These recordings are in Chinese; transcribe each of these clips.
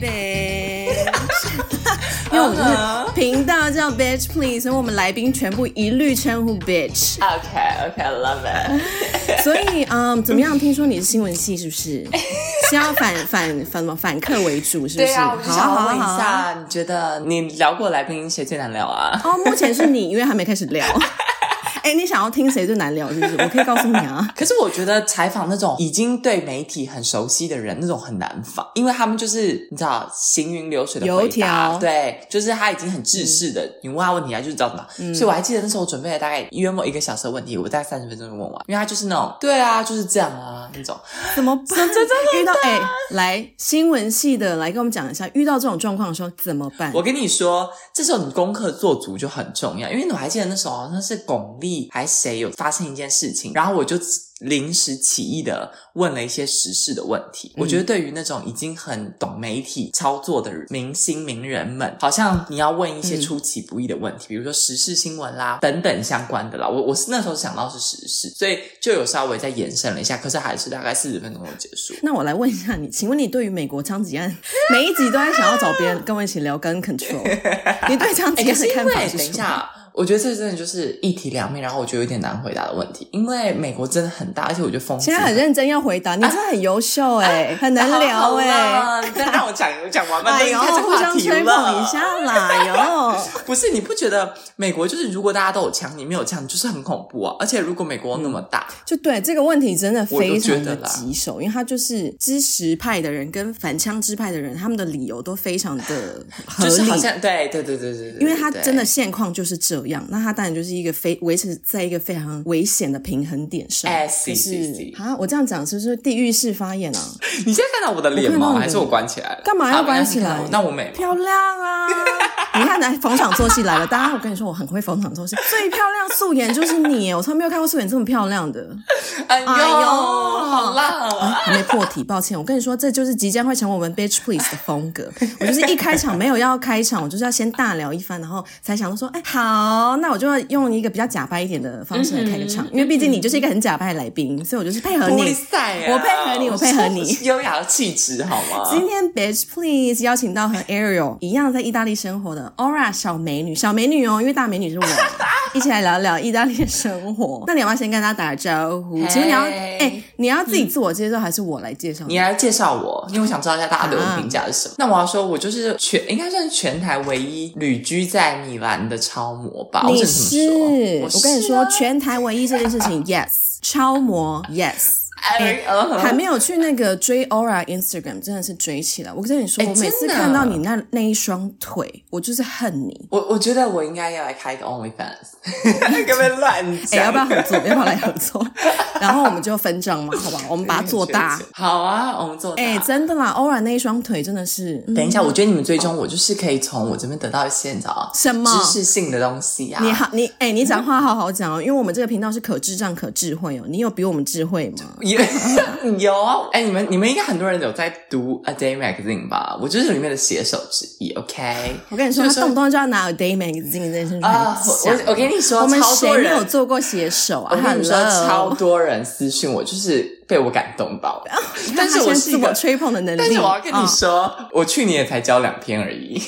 bitch，因为我们就是频道叫 bitch please，所以我们来宾全部一律称呼 bitch。OK，OK，love it。所以，嗯，怎么样？听说你是新闻系，是不是？是要反反反什么反客为主，是不是？对啊，我想要问一下，你觉得你聊过来宾谁最难聊啊？哦，目前是你，因为还没开始聊。哎、欸，你想要听谁最难聊，是不是？我可以告诉你啊。可是我觉得采访那种已经对媒体很熟悉的人，那种很难访，因为他们就是你知道行云流水的回答，油条对，就是他已经很制式的，嗯、你问他问题，他就是知道什么。嗯、所以我还记得那时候我准备了大概约莫一个小时的问题，我大概三十分钟就问完，因为他就是那种对啊，就是这样啊那种。怎么办？真的遇到哎、欸，来新闻系的来跟我们讲一下，遇到这种状况的时候怎么办？我跟你说，这时候你功课做足就很重要，因为我还记得那时候好像是巩俐。还谁有发生一件事情，然后我就临时起意的问了一些时事的问题。嗯、我觉得对于那种已经很懂媒体操作的明星名人们，好像你要问一些出其不意的问题，嗯、比如说时事新闻啦等等相关的啦。我我是那时候想到是时事，所以就有稍微再延伸了一下，可是还是大概四十分钟就结束。那我来问一下你，请问你对于美国枪击案每一集都在想要找别人跟我一起聊 gun control，你对枪击案的看法是什么？等一下。我觉得这真的就是一体两面，然后我觉得有点难回答的问题，因为美国真的很大，而且我觉得风险。现在很认真要回答，你真的很优秀哎，啊、很难聊哎。你再让我讲，我讲完吧。哎呦，互相吹捧一下啦 哟。不是，你不觉得美国就是如果大家都有枪，你没有枪，就是很恐怖啊？而且如果美国那么大，嗯、就对这个问题真的非常的棘手，因为他就是支持派的人跟反枪支派的人，他们的理由都非常的合理。就是好像对对对对对对，因为他真的现况就是这样，那他当然就是一个非维持在一个非常危险的平衡点上。哎，是是是啊，我这样讲是不是地狱式发言啊？你现在看到我的脸吗？还是我关起来了？干嘛要关起来？那我美漂亮啊！你看，来逢场作戏来了。大家，我跟你说，我很会逢场作戏，最漂亮素颜就是你。我从来没有看过素颜这么漂亮的。哎呦呦，好辣！还没破题，抱歉。我跟你说，这就是即将会成为我们 Bitch Please 的风格。我就是一开场没有要开场，我就是要先大聊一番，然后才想到说，哎，好，那我就要用一个比较假掰一点的方式来开个场，因为毕竟你就是一个很假掰的来宾，所以我就是配合你。我配合你，我配合你。优雅的气质好吗？今天 Bitch Please 邀请到和 Ariel 一样在意大利生活的。Aura 小美女，小美女哦，因为大美女是我，一起来聊聊意大利的生活。那你要不要先跟大家打个招呼？请问 Hey, 你要哎、欸，你要自己自我介绍，嗯、还是我来介绍？你来介绍我，因为我想知道一下大家对我的评价是什么。啊、那我要说，我就是全应该算是全台唯一旅居在米兰的超模吧？你是？我，是我跟你说，全台唯一这件事情，Yes，超模，Yes。哎，还没有去那个追 Aura Instagram，真的是追起来。我跟你说，我每次看到你那那一双腿，我就是恨你。我我觉得我应该要来开一个 OnlyFans，根本乱讲。哎，要不要合作？要不要来合作？然后我们就分账嘛，好吧？我们把它做大。好啊，我们做大。哎，真的啦，Aura 那一双腿真的是。等一下，我觉得你们追踪我，就是可以从我这边得到一些你知道什么知识性的东西啊。你好，你哎，你讲话好好讲哦，因为我们这个频道是可智障可智慧哦。你有比我们智慧吗？有啊，哎，你们你们应该很多人有在读《A Day Magazine》吧？我就是里面的写手之一。OK，我跟你说，他动不动就要拿《A Day Magazine》这件事情啊！我我跟你说，我们谁没有做过写手啊？我跟你说，超多人私信我，就是。被我感动到，但是我是一个吹捧的能力。但是我要跟你说，我去年也才交两篇而已。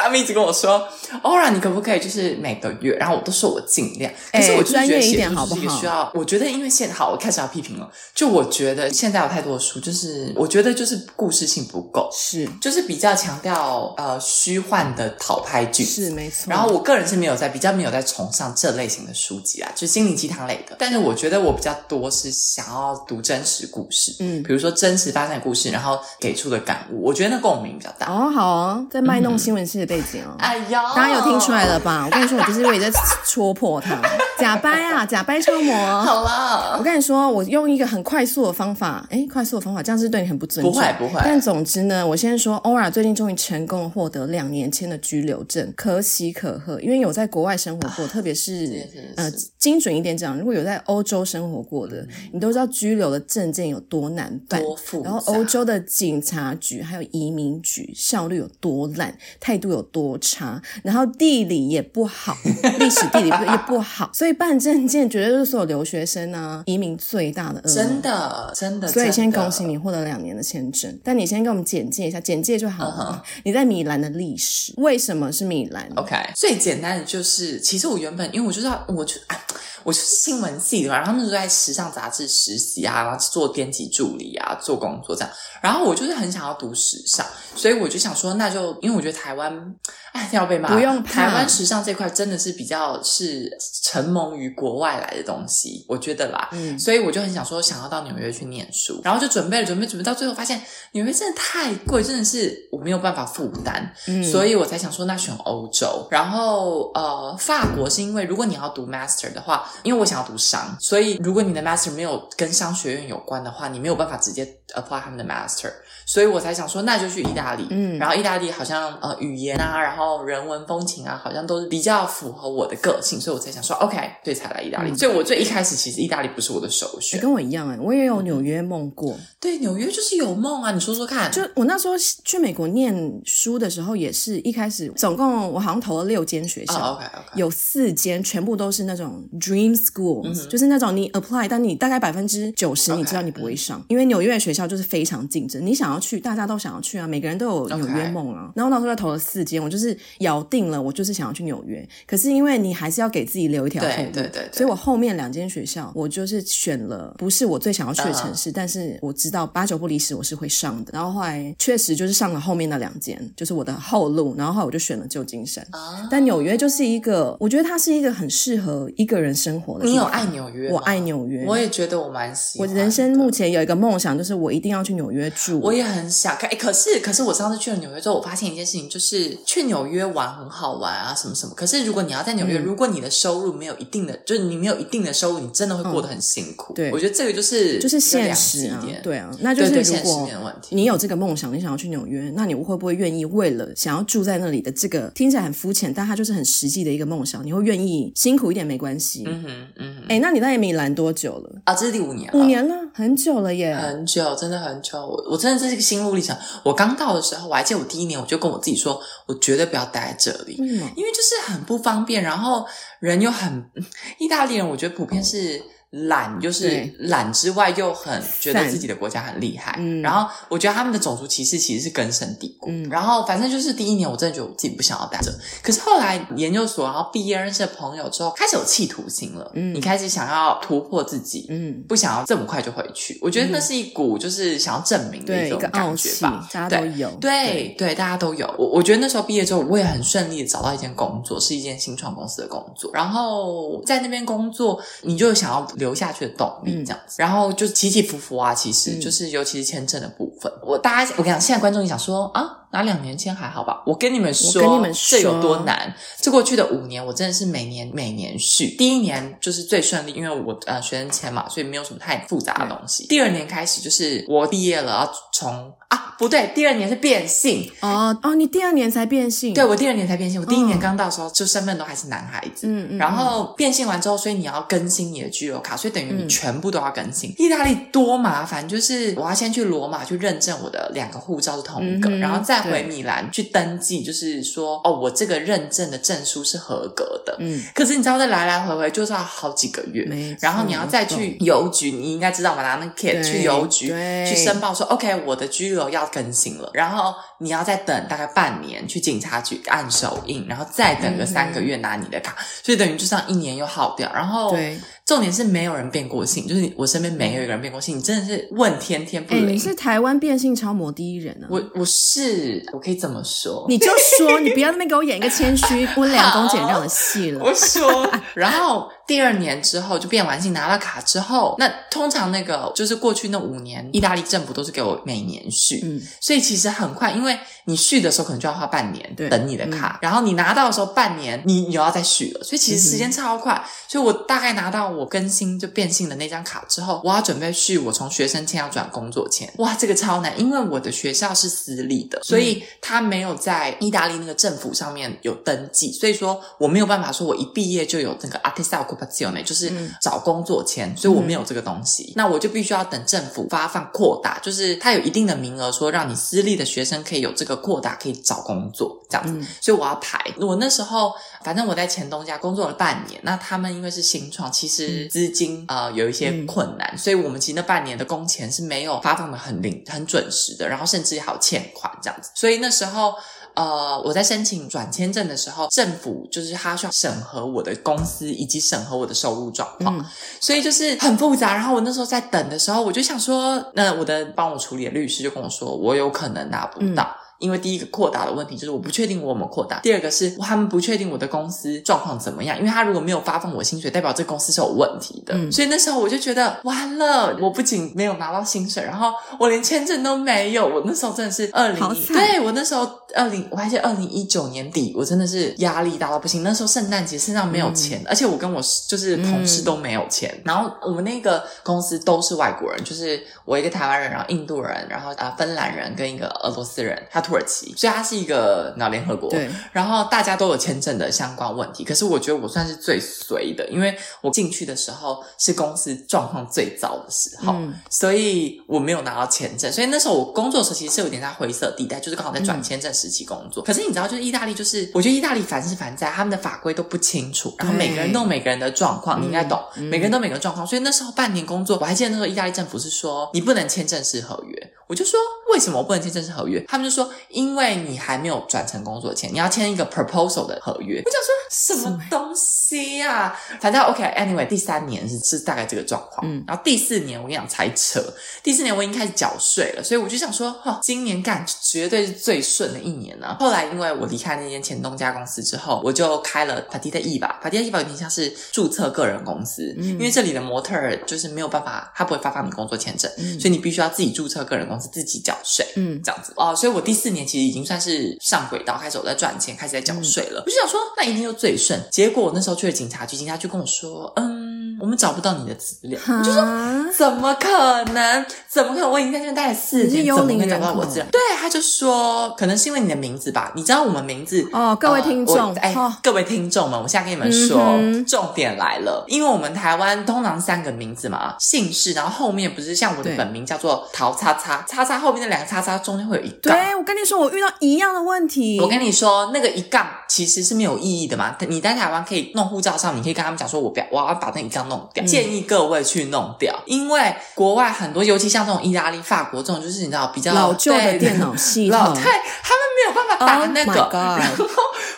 他们一直跟我说，Aura，你可不可以就是每个月？然后我都说我尽量。可是我专业一点好不好？需要，我觉得因为现在好，我开始要批评了。就我觉得现在有太多的书，就是我觉得就是故事性不够，是就是比较强调呃虚幻的讨拍剧，是没错。然后我个人是没有在比较没有在崇尚这类型的书籍啊，就是心灵鸡汤类的。但是我觉得我比较多是想要读真实。故事，嗯，比如说真实发生的故事，然后给出的感悟，我觉得那共鸣比较大。哦，好哦，在卖弄新闻系的背景哦。哎呀，大家有听出来了吧？我跟你说，我就是为了在戳破他假掰啊，假掰超模。好了，我跟你说，我用一个很快速的方法，哎，快速的方法，这样是对你很不尊重。不会不会。但总之呢，我先说，Aura 最近终于成功获得两年签的居留证，可喜可贺。因为有在国外生活过，特别是呃，精准一点讲，如果有在欧洲生活过的，你都知道居留的证。证件有多难办，多复杂，然后欧洲的警察局还有移民局效率有多烂，态度有多差，然后地理也不好，历史地理也不好，所以以办证件绝对是所有留学生啊移民最大的噩梦。真的，真的。所以先恭喜你获得两年的签证，但你先给我们简介一下，简介就好了。Uh huh. 你在米兰的历史，为什么是米兰？OK，最简单的就是，其实我原本因为我就知道，我就啊。我就是新闻系的嘛，然后那时候在时尚杂志实习啊，然后做编辑助理啊，做工作这样。然后我就是很想要读时尚，所以我就想说，那就因为我觉得台湾，哎，要被骂。不用台湾时尚这块真的是比较是承蒙于国外来的东西，我觉得啦。嗯，所以我就很想说，想要到纽约去念书，然后就准备了，准备准备到最后发现纽约真的太贵，真的是我没有办法负担。嗯，所以我才想说，那选欧洲。然后呃，法国是因为如果你要读 master 的话。因为我想要读商，所以如果你的 master 没有跟商学院有关的话，你没有办法直接 apply 他们的 master，所以我才想说，那就去意大利。嗯，然后意大利好像呃语言啊，然后人文风情啊，好像都是比较符合我的个性，所以我才想说 OK，对，才来意大利。嗯、所以我最一开始其实意大利不是我的首选，跟我一样哎，我也有纽约梦过。对，纽约就是有梦啊，你说说看。就我那时候去美国念书的时候，也是一开始总共我好像投了六间学校、OK，有四间全部都是那种 dream。School、嗯、就是那种你 apply，但你大概百分之九十你知道你不会上.因为纽约的学校就是非常竞争。你想要去，大家都想要去啊，每个人都有纽约梦啊。然后那时候投了四间，我就是咬定了，我就是想要去纽约。可是因为你还是要给自己留一条对对对对，所以我后面两间学校我就是选了不是我最想要去的城市，uh 但是我知道八九不离十我是会上的。然后后来确实就是上了后面那两间，就是我的后路。然后后来我就选了旧金山。Uh huh. 但纽约就是一个，我觉得它是一个很适合一个人生活的。你有爱纽约？我爱纽约，我也觉得我蛮喜欢。我人生目前有一个梦想，就是我一定要去纽约住。我也很想看，哎，可是可是我上次去了纽约之后，我发现一件事情，就是去纽约玩很好玩啊，什么什么。可是如果你要在纽约，嗯、如果你的收入没有一定的，就是你没有一定的收入，你真的会过得很辛苦。嗯、对，我觉得这个就是就是现实一啊，对啊，那就是如果你有这个梦想，你想要去纽约，那你会不会愿意为了想要住在那里的这个听起来很肤浅，但它就是很实际的一个梦想，你会愿意辛苦一点没关系？嗯哼，嗯哼。哎，那你在米兰多久了？啊，这是第五年了，五年了，很久了耶，很久，真的很久。我我真的这是一个心路历程。我刚到的时候，我还记得我第一年，我就跟我自己说，我绝对不要待在这里，嗯，因为就是很不方便，然后人又很，意大利人，我觉得普遍是。懒就是懒之外，又很觉得自己的国家很厉害。嗯，然后我觉得他们的种族歧视其实是根深蒂固。嗯，然后反正就是第一年，我真的觉得我自己不想要待着。可是后来研究所，然后毕业认识的朋友之后，开始有企图心了。嗯，你开始想要突破自己。嗯，不想要这么快就回去。我觉得那是一股就是想要证明的一种感觉吧。大家都有，对对，大家都有。我我觉得那时候毕业之后，我也很顺利的找到一间工作，是一间新创公司的工作。然后在那边工作，你就想要。留下去的动力这样子，嗯、然后就起起伏伏啊，其实就是尤其是签证的部分。嗯、我大家，我跟你讲，现在观众你想说啊。拿两年签还好吧？我跟你们说，跟你们说这有多难？这过去的五年，我真的是每年每年续。第一年就是最顺利，因为我呃学生签嘛，所以没有什么太复杂的东西。第二年开始就是我毕业了，要从啊不对，第二年是变性哦哦，你第二年才变性？对，我第二年才变性。我第一年刚到的时候，就身份都还是男孩子。嗯嗯。然后变性完之后，所以你要更新你的居留卡，所以等于你全部都要更新。嗯、意大利多麻烦，就是我要先去罗马去认证我的两个护照是同一个，嗯、然后再回米兰去登记，就是说哦，我这个认证的证书是合格的。嗯，可是你知道，这来来回回就是要好几个月，然后你要再去邮局，你应该知道吧？拿那个 kit 去邮局去申报说，OK，我的居留要更新了，然后你要再等大概半年去警察局按手印，然后再等个三个月拿你的卡，嗯、所以等于就像一年又耗掉，然后对。重点是没有人变过性，就是我身边没有一个人变过性。你真的是问天天不灵。欸，你是台湾变性超模第一人啊！我我是，我可以这么说，你就说，你不要那边给我演一个谦虚温良恭俭让的戏了。我说，然后。第二年之后就变完性，拿了卡之后，那通常那个就是过去那五年，意大利政府都是给我每年续，嗯，所以其实很快，因为你续的时候可能就要花半年等你的卡，嗯、然后你拿到的时候半年你又要再续了，所以其实时间超快。嗯、所以我大概拿到我更新就变性的那张卡之后，我要准备续，我从学生签要转工作签，哇，这个超难，因为我的学校是私立的，所以他没有在意大利那个政府上面有登记，所以说我没有办法说我一毕业就有那个 attestato occupazione，就是找工作签，所以我没有这个东西。嗯、那我就必须要等政府发放扩大，就是它有一定的名额，说让你私立的学生可以有这个扩大，可以找工作这样子。嗯、所以我要排。我那时候，反正我在前东家工作了半年，那他们因为是新创，其实资金呃有一些困难，嗯、所以我们其实那半年的工钱是没有发放的很灵很准时的，然后甚至还有欠款这样子。所以那时候。呃，我在申请转签证的时候，政府就是他需要审核我的公司以及审核我的收入状况，嗯、所以就是很复杂。然后我那时候在等的时候，我就想说，那我的帮我处理的律师就跟我说，我有可能拿不到。嗯因为第一个扩大的问题就是我不确定我有没有扩大，第二个是他们不确定我的公司状况怎么样，因为他如果没有发放我薪水，代表这个公司是有问题的。嗯、所以那时候我就觉得完了，我不仅没有拿到薪水，然后我连签证都没有。我那时候真的是二零，惨对，我那时候二零，我还记得二零一九年底，我真的是压力大到不行。那时候圣诞节身上没有钱，嗯、而且我跟我就是同事都没有钱。嗯、然后我们那个公司都是外国人，就是我一个台湾人，然后印度人，然后啊芬兰人跟一个俄罗斯人，他。土耳其，所以它是一个脑联合国，对，然后大家都有签证的相关问题。可是我觉得我算是最随的，因为我进去的时候是公司状况最糟的时候，嗯、所以我没有拿到签证。所以那时候我工作的时候其实是有点在灰色地带，就是刚好在转签证时期工作。嗯、可是你知道，就是意大利，就是我觉得意大利凡是凡在他们的法规都不清楚，然后每个人都有每个人的状况，你应该懂，嗯、每个人都有每个状况。所以那时候半年工作，我还记得那时候意大利政府是说你不能签正式合约。我就说，为什么我不能签正式合约？他们就说，因为你还没有转成工作签，你要签一个 proposal 的合约。我想说什么东西呀、啊？反正 OK，Anyway，第三年是是大概这个状况。嗯，然后第四年我跟你讲才扯，第四年我已经开始缴税了，所以我就想说，哈、哦，今年干绝对是最顺的一年了。后来因为我离开那间前东家公司之后，我就开了 Partita IVA，Partita IVA 有点像是注册个人公司，嗯、因为这里的模特儿就是没有办法，他不会发放你工作签证，嗯、所以你必须要自己注册个人公司。自己缴税，嗯，这样子哦，所以我第四年其实已经算是上轨道，开始我在赚钱，开始在缴税了。嗯、我就想说，那一定就最顺。结果我那时候去了警察局，警察局跟我说，嗯，我们找不到你的资料。我就说，怎么可能？怎么可能？我已经在这边待了四年，怎么会找不到我资料？对，他就说，可能是因为你的名字吧。你知道我们名字哦，各位听众，哎，哦、各位听众们，我现在跟你们说，嗯、重点来了，因为我们台湾通常三个名字嘛，姓氏，然后后面不是像我的本名叫做陶叉叉。叉叉后面那两个叉叉中间会有一杠。对，我跟你说，我遇到一样的问题。我跟你说，那个一杠其实是没有意义的嘛。你在台湾可以弄护照上，你可以跟他们讲说，我不要，我要把那一杠弄掉。嗯、建议各位去弄掉，因为国外很多，尤其像这种意大利、法国这种，就是你知道比较老旧的电脑系统，老太他们没有办法打那个。Oh 然后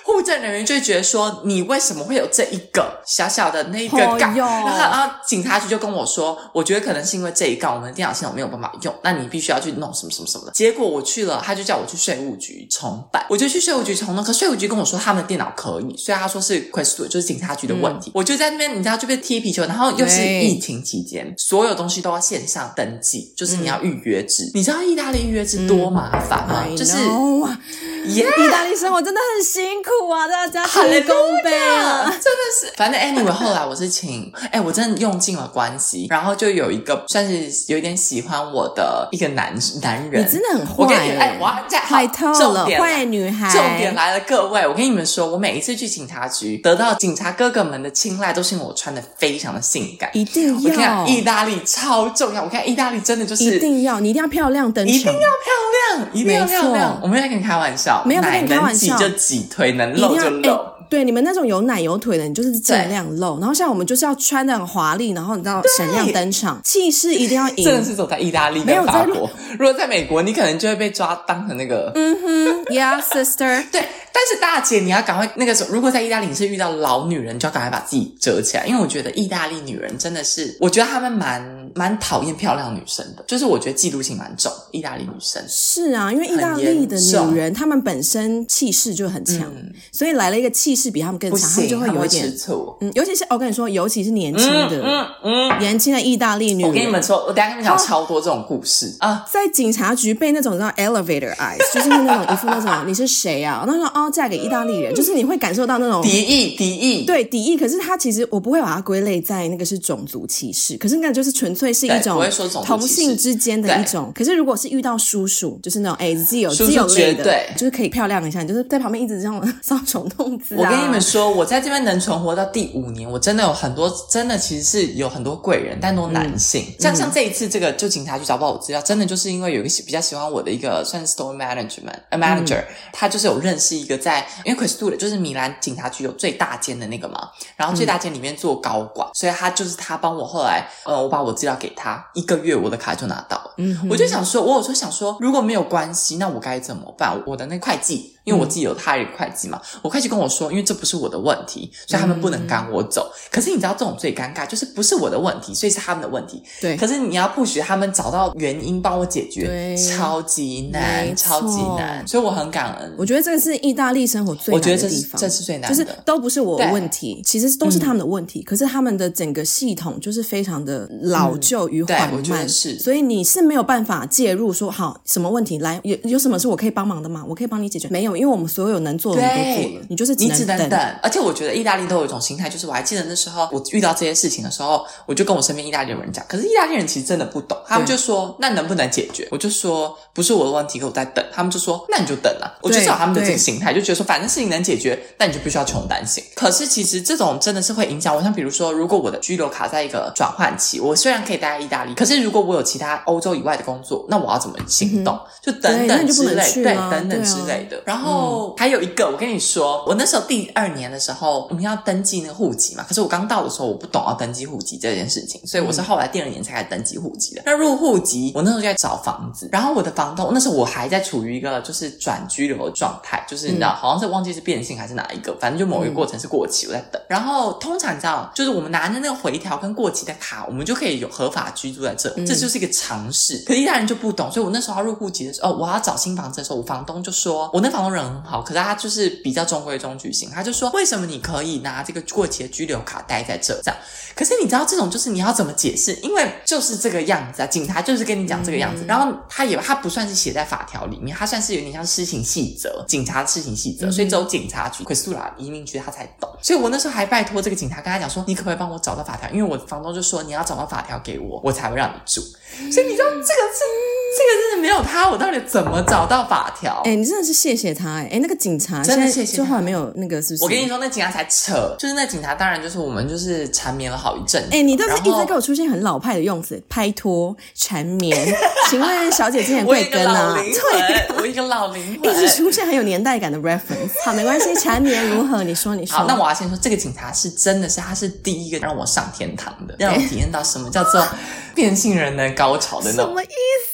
户政人员就会觉得说，你为什么会有这一个小小的那个杠？Oh、然后然后警察局就跟我说，我觉得可能是因为这一杠，我们的电脑系统没有办法用，那你必须要去弄什么什么什么的。结果我去了，他就叫我去税务局重办，我就去税务局重弄。可税务局跟我说他们的电脑可以，所以他说是 Questura 就是警察局的问题。嗯、我就在那边，你知道就被踢皮球，然后又是疫情期间，所有东西都要线上登记，就是你要预约制。嗯、你知道意大利预约制多麻烦吗？嗯、就是! 意大利生活真的很辛苦啊，大家很公平啊，真的是。反正 anyway，后来我是请，哎、欸，我真的用尽了关系，然后就有一个算是有一点喜欢我的一个男男人，你真的很坏，我跟你哎，我要坏透了，坏女孩。重点来了，各位，我跟你们说，我每一次去警察局得到警察哥哥们的青睐，都是因为我穿的非常的性感，一定要。我看意大利超重要，我看意大利真的就是一定要，你一定要漂亮登场，一定要漂亮，一定要漂亮。错我没有在跟你开玩笑。没有在跟你开玩笑，能挤就挤，腿能露就露。欸、对，你们那种有奶有腿的，你就是尽量露。然后像我们就是要穿的很华丽，然后你知道闪亮登场，气势一定要赢。真的是走在意大利跟法国，如果在美国，你可能就会被抓当成那个。嗯哼，Yeah, sister。对。但是大姐，你要赶快那个时候，如果在意大利你是遇到老女人，就要赶快把自己遮起来，因为我觉得意大利女人真的是，我觉得她们蛮蛮讨厌漂亮女生的，就是我觉得嫉妒心蛮重。意大利女生是啊，因为意大利的女人，她们本身气势就很强，嗯、所以来了一个气势比她们更强，她们就会有一点吃醋。嗯，尤其是我跟你说，尤其是年轻的，嗯嗯，嗯年轻的意大利女人，我跟你们说，我等下跟你们讲超多这种故事啊，在警察局被那种叫 elevator eyes，就是那种一副那种你是谁啊？那种哦。要嫁给意大利人，就是你会感受到那种敌意，敌意，对敌意。可是他其实我不会把它归类在那个是种族歧视，可是那个就是纯粹是一种同性之间的一种。可是如果是遇到叔叔，就是那种哎自由自由类的，对，就是可以漂亮一下，你就是在旁边一直这样搔首弄姿啊。我跟你们说，我在这边能存活到第五年，我真的有很多，真的其实是有很多贵人，但都男性。嗯、像像这一次这个，就警察局找不到我资料，真的就是因为有一个比较喜欢我的一个算是 store management a manager，、嗯、他就是有认识一个在，因为 Questura 就是米兰警察局有最大间的那个嘛，然后最大间里面做高管，嗯、所以他就是他帮我后来，呃，我把我资料给他，一个月我的卡就拿到了。嗯，我就想说，我有时候想说，如果没有关系，那我该怎么办？我的那会计。因为我自己有他一个会计嘛，我会计跟我说，因为这不是我的问题，所以他们不能赶我走。嗯、可是你知道这种最尴尬，就是不是我的问题，所以是他们的问题。对。可是你要不许他们找到原因帮我解决，对超级难，超级难。所以我很感恩。我觉得这个是意大利生活最难的地方，我觉得这是，这是最难的，就是都不是我的问题，其实都是他们的问题。嗯、可是他们的整个系统就是非常的老旧与缓慢，是。所以你是没有办法介入说，好，什么问题来有有什么是我可以帮忙的吗？我可以帮你解决？没有，因为我们所有能。做的都做了，你就是你只能等。而且我觉得意大利都有一种心态，就是我还记得那时候我遇到这些事情的时候，我就跟我身边意大利人讲。可是意大利人其实真的不懂，他们就说：“那能不能解决？”我就说：“不是我的问题，可我在等。”他们就说：“那你就等啊。”我就知道他们的这个心态，就觉得说反正事情能解决，那你就不需要穷担心。可是其实这种真的是会影响我。像比如说，如果我的居留卡在一个转换期，我虽然可以待在意大利，可是如果我有其他欧洲以外的工作，那我要怎么行动？嗯、就等等之类，对，等等之类的。啊、然后、嗯、还有一个，我跟你说。我那时候第二年的时候，我们要登记那个户籍嘛。可是我刚到的时候，我不懂要登记户籍这件事情，所以我是后来第二年才开始登记户籍的。那入户籍，我那时候就在找房子，然后我的房东那时候我还在处于一个就是转居留的状态，就是你知道，好像是忘记是变性还是哪一个，反正就某一个过程是过期，我在等。然后通常你知道，就是我们拿着那个回条跟过期的卡，我们就可以有合法居住在这，这就是一个常识。可是意大利人就不懂，所以我那时候要入户籍的时候，哦，我要找新房子的时候，我房东就说，我那房东人很好，可是他就是比较中规中矩型。他就说：“为什么你可以拿这个过期的居留卡待在这？这样，可是你知道这种就是你要怎么解释？因为就是这个样子啊，警察就是跟你讲这个样子。嗯、然后他也他不算是写在法条里面，他算是有点像施行细则，警察的施行细则，所以只有警察局、奎斯图拉移民局他才懂。所以我那时候还拜托这个警察跟他讲说：你可不可以帮我找到法条？因为我房东就说你要找到法条给我，我才会让你住。所以你知道这个是。”这个真的没有他，我到底怎么找到法条？哎，你真的是谢谢他哎！哎，那个警察真的谢谢，就后来没有那个是不是？我跟你说，那警察才扯，就是那警察，当然就是我们就是缠绵了好一阵。哎，你都是一直在给我出现很老派的用词，拍拖、缠绵。请问小姐之前贵庚啊？对，我一个老灵魂，一直出现很有年代感的 reference。好，没关系，缠绵如何？你说，你说。好，那我要先说，这个警察是真的是，他是第一个让我上天堂的，让我体验到什么叫做变性人的高潮的那种。什么意思？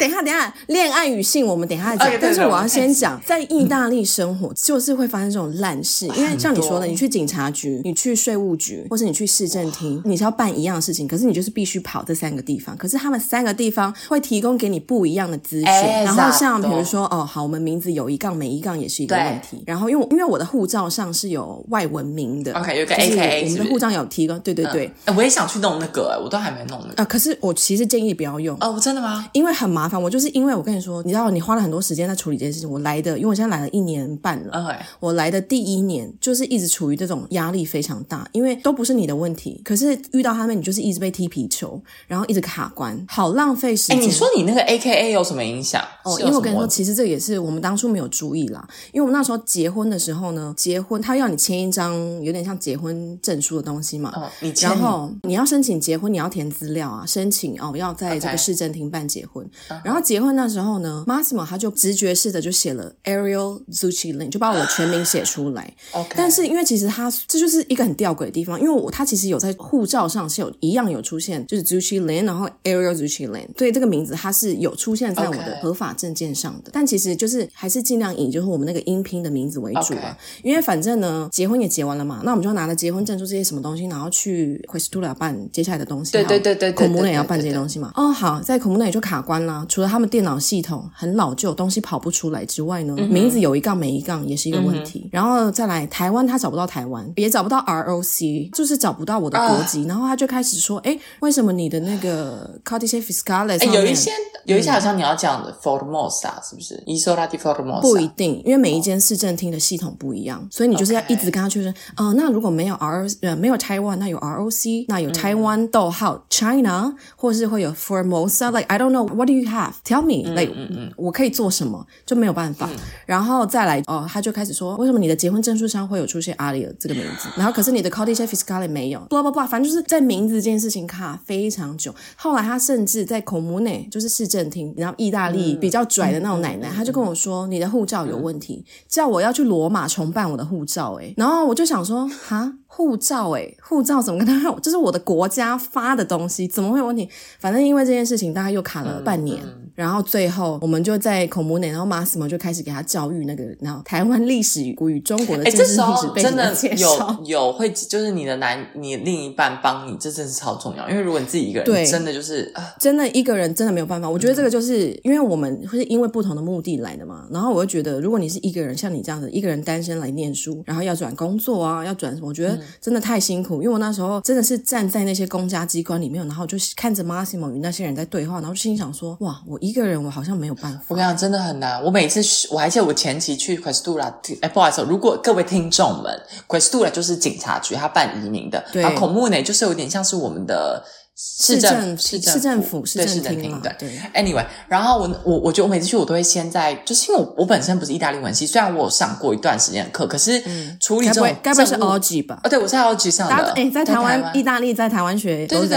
等一下，等一下，恋爱与性我们等一下讲。Okay, 但是我要先讲，在意大利生活就是会发生这种烂事，嗯、因为像你说的，你去警察局、你去税务局，或是你去市政厅，你是要办一样的事情，可是你就是必须跑这三个地方。可是他们三个地方会提供给你不一样的资讯。欸、然后像比如说，哦，好，我们名字有一杠没一杠也是一个问题。然后因为因为我的护照上是有外文名的，OK，有个 AKA，我们的护照有提供，对对对。嗯、我也想去弄那个，我都还没弄呢。啊、呃，可是我其实建议不要用。哦，真的吗？因为很麻烦，我就是因为。我跟你说，你知道你花了很多时间在处理这件事情。我来的，因为我现在来了一年半了。Okay. 我来的第一年就是一直处于这种压力非常大，因为都不是你的问题，可是遇到他们，你就是一直被踢皮球，然后一直卡关，好浪费时间。哎，你说你那个 AKA 有什么影响？哦，因为我跟你说，其实这也是我们当初没有注意啦。因为我们那时候结婚的时候呢，结婚他要你签一张有点像结婚证书的东西嘛。哦，你签。然后你要申请结婚，你要填资料啊，申请哦，要在这个市政厅办结婚。Okay. 然后结婚那时候呢，Massimo 他就直觉式的就写了 Ariel Zuccilin，就把我的全名写出来。OK，但是因为其实他这就是一个很吊诡的地方，因为我他其实有在护照上是有一样有出现，就是 Zuccilin，然后 Ariel Zuccilin，对这个名字它是有出现在我的合法证件上的。但其实就是还是尽量以就是我们那个音拼的名字为主啊，Okay. 因为反正呢结婚也结完了嘛，那我们就拿了结婚证书这些什么东西，然后去 Questura 办接下来的东西。对对对对，Comune 也要办这些东西嘛。哦，好，在 Comune 也就卡关了，除了他们电脑系统很老旧，东西跑不出来之外呢，嗯、名字有一杠没一杠也是一个问题。嗯、然后再来台湾，他找不到台湾，也找不到 ROC，就是找不到我的国籍。呃、然后他就开始说，哎，为什么你的那个 Codice Fiscale 上面、欸、有一些有一些好像你要讲的 Formosa 是不是？Isola di Formosa 不一定，因为每一间市政厅的系统不一样，所以你就是要一直跟他确认。哦，那如果没有 R 呃没有 Taiwan，那有 ROC，那有 Taiwan 逗号 China，或是会有 Formosa。Like I don't know what do you have? Tell me. Like 我可以做什么？就没有办法。然后再来哦，他就开始说，为什么你的结婚证书上会有出现 Alia 这个名字？然后可是你的 Codice Fiscale 没有，blah blah blah，反正就是在名字这件事情卡非常久。后来他甚至在 Comune，就是市政厅，然后意大利比较拽的那种奶奶，他就跟我说，你的护照有问题，叫我要去罗马重办我的护照。哎，然后我就想说，哈。护照哎，护照怎么跟他？这是我的国家发的东西，怎么会有问题？反正因为这件事情，大概又卡了半年。然后最后，我们就在孔母内，然后马斯莫就开始给他教育那个，然后台湾历史与中国的政治历史背景的介绍。有有会，就是你的男，你另一半帮你，这真是超重要。因为如果你自己一个人，对，真的就是真的一个人真的没有办法。我觉得这个就是、嗯、因为我们会是因为不同的目的来的嘛。然后我就觉得，如果你是一个人，像你这样子一个人单身来念书，然后要转工作啊，要转什么，我觉得真的太辛苦。因为我那时候真的是站在那些公家机关里面，然后就看着 Massimo 与那些人在对话，然后就心想说：哇，我一个人我好像没有办法。我跟你讲，真的很难。我每次我还记得我前期去 Questura，哎，不好意思，如果各位听众们，Questura 就是警察局，他办移民的，对然后 Comune 就是有点像是我们的。市政市政府市政厅对对，anyway，然后我我我觉得我每次去我都会先在，就是因为我我本身不是意大利文系，虽然我有上过一段时间的课，可是处理这种该不会是 OG 吧？哦，对，我是 OG 上的。哎，在台湾、意大利在台湾学都是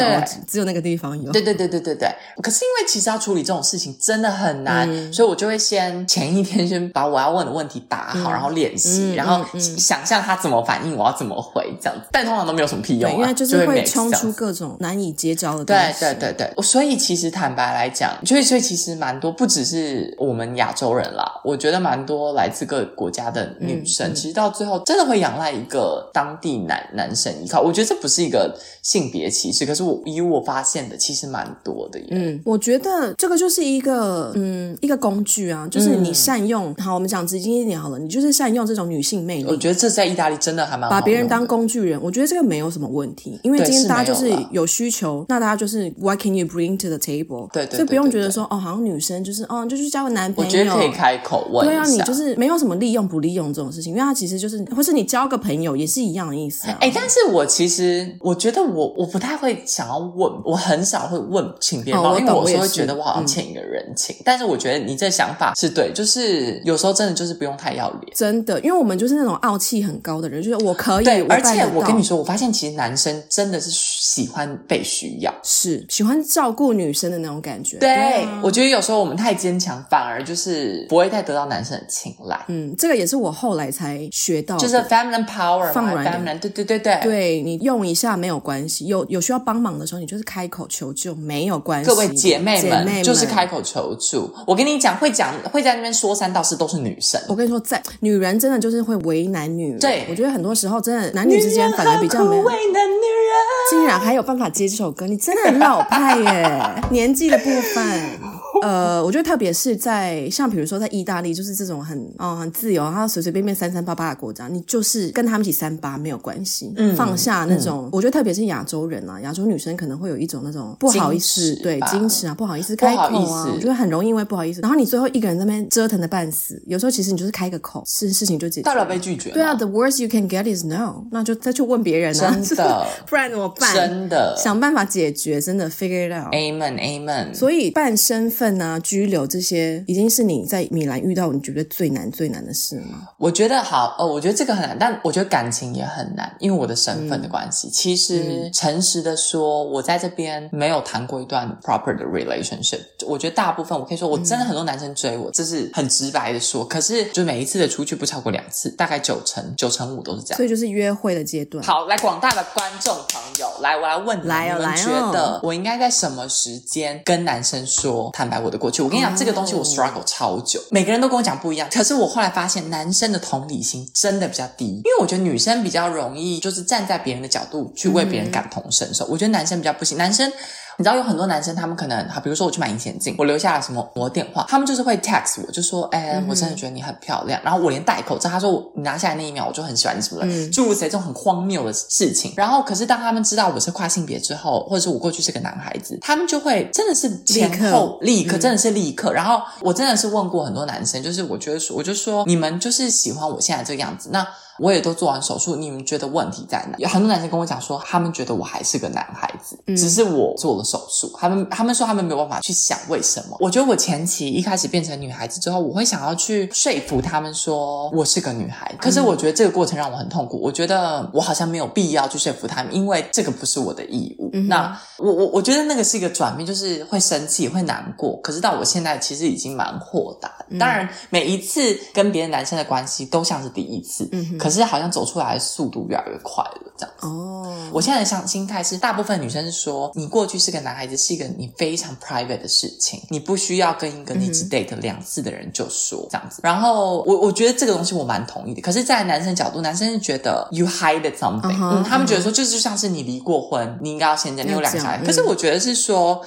只有那个地方有。对对对对对对。可是因为其实要处理这种事情真的很难，所以我就会先前一天先把我要问的问题打好，然后练习，然后想象他怎么反应，我要怎么回这样子。但通常都没有什么屁用，因为就是会冲出各种难以接招的。对对对对，所以其实坦白来讲，所以所以其实蛮多，不只是我们亚洲人啦，我觉得蛮多来自各个国家的女生，嗯、其实到最后真的会仰赖一个当地男男生依靠。我觉得这不是一个性别歧视，可是我以我发现的，其实蛮多的耶。嗯，我觉得这个就是一个嗯一个工具啊，就是你善用。嗯、好，我们讲直接一点好了，你就是善用这种女性魅力。我觉得这在意大利真的还蛮好把别人当工具人，我觉得这个没有什么问题，因为今天大家就是有需求，那大家就是。What can you bring to the table？对对，所以不用觉得说哦，好像女生就是哦，就去交个男朋友。我觉得可以开口问。对啊，你就是没有什么利用不利用这种事情，因为他其实就是，或是你交个朋友也是一样的意思。哎，但是我其实我觉得我我不太会想要问，我很少会问请别人帮，因为我是会觉得我好像欠一个人情。但是我觉得你这想法是对，就是有时候真的就是不用太要脸。真的，因为我们就是那种傲气很高的人，就是我可以。对，而且我跟你说，我发现其实男生真的是喜欢被需要，是喜欢照顾。女生的那种感觉，对，对啊，我觉得有时候我们太坚强，反而就是不会太得到男生的青睐。嗯，这个也是我后来才学到的，就是 feminine power，放软点，对对对对，对你用一下没有关系，有有需要帮忙的时候，你就是开口求救，没有关系。各位姐妹们，姐妹们就是开口求助。我跟你讲，会讲会在那边说三道四都是女生。我跟你说，在女人真的就是会为难女人。对，我觉得很多时候真的男女之间反而比较没有为难女人，竟然还有办法接这首歌，你真的很老派耶。年纪的部分，呃，我觉得特别是在像比如说在意大利，就是这种很哦很自由，然后随随便便三三八八的国家，你就是跟他们一起三八没有关系，嗯，放下那种，嗯、我觉得特别是亚洲人啊，亚洲女生可能会有一种那种不好意思，对，矜持啊，不好意思开口啊，我觉得很容易因为不好意思，然后你最后一个人在那边折腾的半死，有时候其实你就是开个口，事事情就解决，大不了被拒绝。对啊，the worst you can get is no，那就再去问别人啊，真的，不然怎么办？真的，想办法解决，真的 figure it out。Amen。Amen。所以办身份啊、拘留这些，已经是你在米兰遇到你觉得最难最难的事吗？我觉得好，呃，我觉得这个很难，但我觉得感情也很难，因为我的身份的关系。嗯、其实诚实的说，我在这边没有谈过一段 proper 的 relationship。我觉得大部分我可以说，我真的很多男生追我，这是很直白的说。可是就每一次的出去不超过两次，大概九成九成五都是这样。所以就是约会的阶段。好，来广大的观众朋友，来，我来问你，来哦、你们觉得我应该在什么时间？跟男生说坦白我的过去，我跟你讲这个东西我 struggle 超久，每个人都跟我讲不一样。可是我后来发现，男生的同理心真的比较低，因为我觉得女生比较容易就是站在别人的角度去为别人感同身受。我觉得男生比较不行，男生你知道有很多男生，他们可能，比如说我去买隐形眼镜，我留下了什么我的电话，他们就是会 text 我，就说，哎、欸，我真的觉得你很漂亮。嗯、然后我连戴口罩，他说你拿下来那一秒，我就很喜欢你什么的，诸如此类这种很荒谬的事情。然后，可是当他们知道我是跨性别之后，或者是我过去是个男孩子，他们就会真的是前后立刻，立刻真的是立刻。然后我真的是问过很多男生，就是我觉得说，我就说你们就是喜欢我现在这个样子，那。我也都做完手术，你们觉得问题在哪？有很多男生跟我讲说，他们觉得我还是个男孩子，嗯、只是我做了手术。他们他们说他们没有办法去想为什么。我觉得我前期一开始变成女孩子之后，我会想要去说服他们说我是个女孩。可是我觉得这个过程让我很痛苦。我觉得我好像没有必要去说服他们，因为这个不是我的义务。嗯、那我我我觉得那个是一个转变，就是会生气会难过。可是到我现在其实已经蛮豁达的。当然每一次跟别的男生的关系都像是第一次，嗯、可是好像走出来。的速度越来越快了，这样子。哦，我现在的想心态是，大部分女生是说，你过去是个男孩子，是一个你非常 private 的事情，你不需要跟一个你只 date 两次的人就说这样子。然后我我觉得这个东西我蛮同意的。可是，在男生角度，男生是觉得 you hide something，、uh huh, 嗯，他们觉得说，就是就像是你离过婚，你应该要先讲你有两个小孩。可是我觉得是说。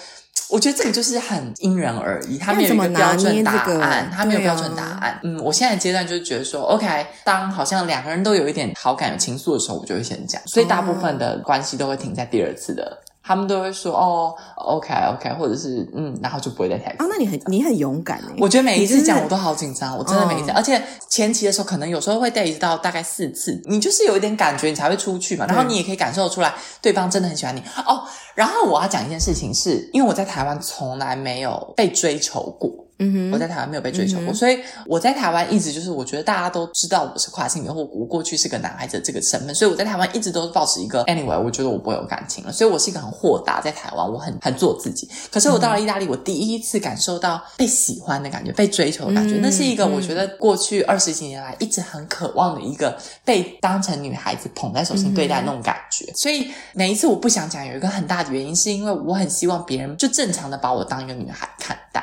我觉得这个就是很因人而异，他没有一个标准答案，他没有标准答案。嗯，我现在阶段就是觉得说，OK，当好像两个人都有一点好感、有情愫的时候，我就会先讲。所以大部分的关系都会停在第二次的。他们都会说哦，OK OK，或者是嗯，然后就不会再谈。哦，那你很你很勇敢哎！我觉得每一次讲我都好紧张，我真的每一次，而且前期的时候可能有时候会 date 到大概四次，你就是有一点感觉，你才会出去嘛。然后你也可以感受出来，对方真的很喜欢你哦。然后我要讲一件事情是，是因为我在台湾从来没有被追求过。嗯哼，我在台湾没有被追求过，嗯、所以我在台湾一直就是，我觉得大家都知道我是跨性别，或我过去是个男孩子的这个身份，所以我在台湾一直都是保持一个 anyway，我觉得我不会有感情了，所以我是一个很豁达，在台湾我很很做自己。可是我到了意大利，我第一次感受到被喜欢的感觉，被追求的感觉，嗯、那是一个我觉得过去二十几年来一直很渴望的一个被当成女孩子捧在手心对待那种感觉。嗯、所以每一次我不想讲，有一个很大的原因，是因为我很希望别人就正常的把我当一个女孩看待，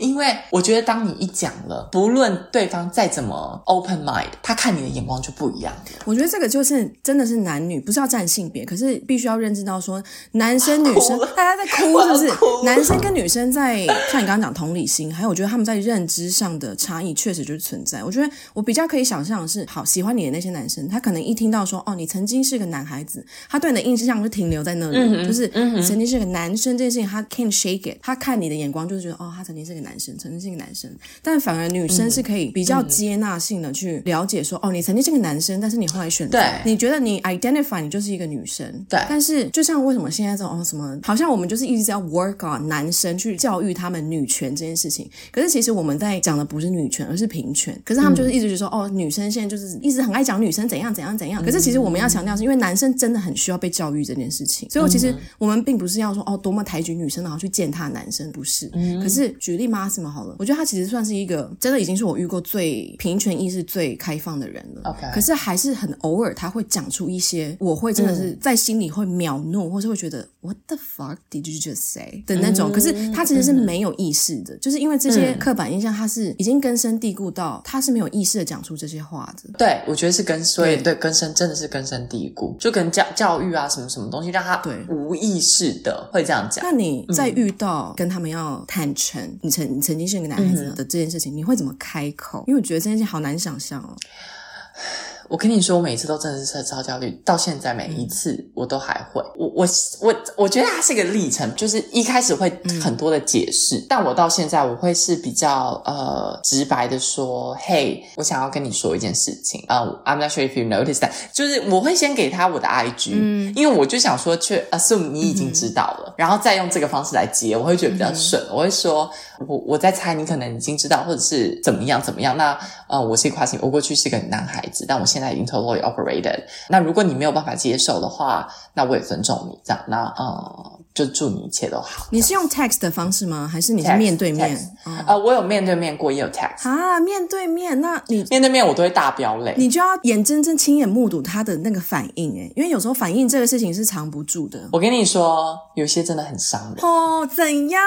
因为我觉得当你。一讲了，不论对方再怎么 open mind，他看你的眼光就不一样。我觉得这个就是真的是男女，不是要占性别，可是必须要认知到说，男生女生 大家在哭是不是？男生跟女生在像你刚刚讲同理心，还有我觉得他们在认知上的差异确实就是存在。我觉得我比较可以想象的是，好喜欢你的那些男生，他可能一听到说哦，你曾经是个男孩子，他对你的印象就停留在那里，嗯、就是你曾经是个男生这件事情，他 can't shake it，他看你的眼光就是觉得哦，他曾经是个男生，曾经是个男生。但反而女生是可以比较接纳性的去了解说，嗯、哦，你曾经是个男生，但是你后来选择，对你觉得你 identify 你就是一个女生，对。但是就像为什么现在这种哦什么，好像我们就是一直在 work on 男生去教育他们女权这件事情，可是其实我们在讲的不是女权，而是平权。可是他们就是一直就说，嗯、哦，女生现在就是一直很爱讲女生怎样怎样怎样。可是其实我们要强调是因为男生真的很需要被教育这件事情，所以我其实我们并不是要说哦多么抬举女生然后去践踏男生，不是。嗯、可是举例 Massimo 好了，我觉得他其实算是一个。真的已经是我遇过最平权意识最开放的人了。OK，可是还是很偶尔他会讲出一些，我会真的是在心里会秒怒，或是会觉得 What the fuck did you just say 的那种。可是他其实是没有意识的，就是因为这些刻板印象，他是已经根深蒂固到他是没有意识的讲出这些话的。对，我觉得是根，所以对根深真的是根深蒂固，就跟教教育啊什么什么东西，让他对无意识的会这样讲。那你在遇到跟他们要坦诚，你曾你曾经是个男孩子的这件事情。你会怎么开口？因为我觉得这件事情好难想象哦。我跟你说，我每次都真的是超焦虑，到现在每一次我都还会。我我我我觉得它是一个历程，就是一开始会很多的解释，嗯、但我到现在我会是比较呃直白的说，嘿，我想要跟你说一件事情啊、uh,，I'm not sure if you noticed that，就是我会先给他我的 IG，嗯，因为我就想说，去 assume 你已经知道了，嗯、然后再用这个方式来接，我会觉得比较顺。嗯、我会说，我我在猜你可能已经知道，或者是怎么样怎么样。那呃，我是跨性，我过去是个男孩子，但我现在。在 totally operated。那如果你没有办法接受的话，那我也尊重你。这样，那呃，就祝你一切都好。你是用 text 的方式吗？还是你是面对面？呃，我有面对面过，也有 text。啊，面对面，那你面对面我都会大飙泪，你就要眼睁睁亲眼目睹他的那个反应诶，因为有时候反应这个事情是藏不住的。我跟你说，有些真的很伤人。哦，怎样？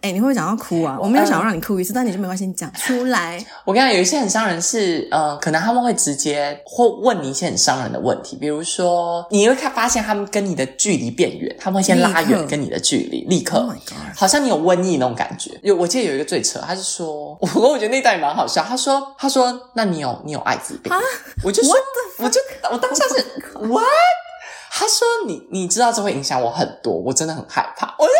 诶，你会不会讲到哭啊？我没有想要让你哭一次，但你就没关系，你讲出来。我跟你讲，有一些很伤人是，呃，可能他们会直接。或问你一些很伤人的问题，比如说，你会看发现他们跟你的距离变远，他们会先拉拉远跟你的距离，立刻，好像你有瘟疫那种感觉。有，我记得有一个最扯，他是说，我我觉得那段也蛮好笑。他说，他说，那你有你有艾滋病？我就说，我就我当下是 what？他说你你知道这会影响我很多，我真的很害怕。我想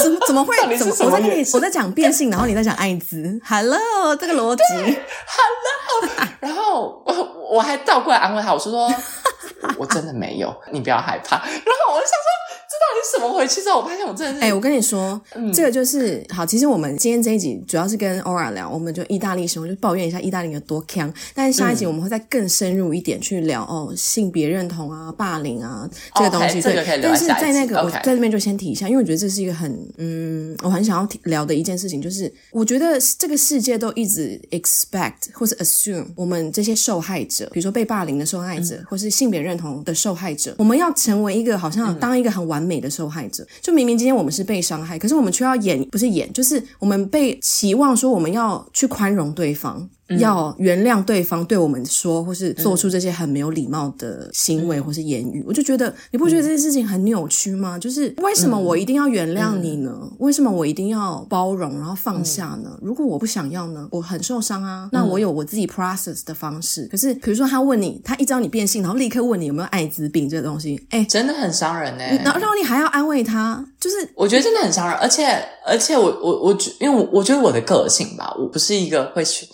说，怎么怎么会？怎么我在跟你我在讲变性，然后你在讲艾滋？Hello，这个逻辑。Hello，然后我我还倒过来安慰他，我说说。我真的没有，你不要害怕。然后我就想说，这到底是怎么回事？之后我发现我真的是……哎、欸，我跟你说，嗯、这个就是好。其实我们今天这一集主要是跟 Aura 聊，我们就意大利生活，就抱怨一下意大利有多锵。但是下一集我们会再更深入一点去聊、嗯、哦，性别认同啊，霸凌啊这个东西。Okay, 对，这个可以聊。但是在那个我在这边就先提一下，因为我觉得这是一个很嗯，我很想要聊的一件事情，就是我觉得这个世界都一直 expect 或者 assume 我们这些受害者，比如说被霸凌的受害者，嗯、或是性别认同的受害者，我们要成为一个好像当一个很完美的受害者，嗯、就明明今天我们是被伤害，可是我们却要演，不是演，就是我们被期望说我们要去宽容对方。要原谅对方对我们说，或是做出这些很没有礼貌的行为或是言语，我就觉得你不觉得这件事情很扭曲吗？就是为什么我一定要原谅你呢？为什么我一定要包容然后放下呢？如果我不想要呢？我很受伤啊，那我有我自己 process 的方式。可是比如说他问你，他一知道你变性，然后立刻问你有没有艾滋病这个东西，哎，真的很伤人哎。然后然后你还要安慰他，就是我觉得真的很伤人，而且而且我我我觉，因为我我觉得我的个性吧，我不是一个会去。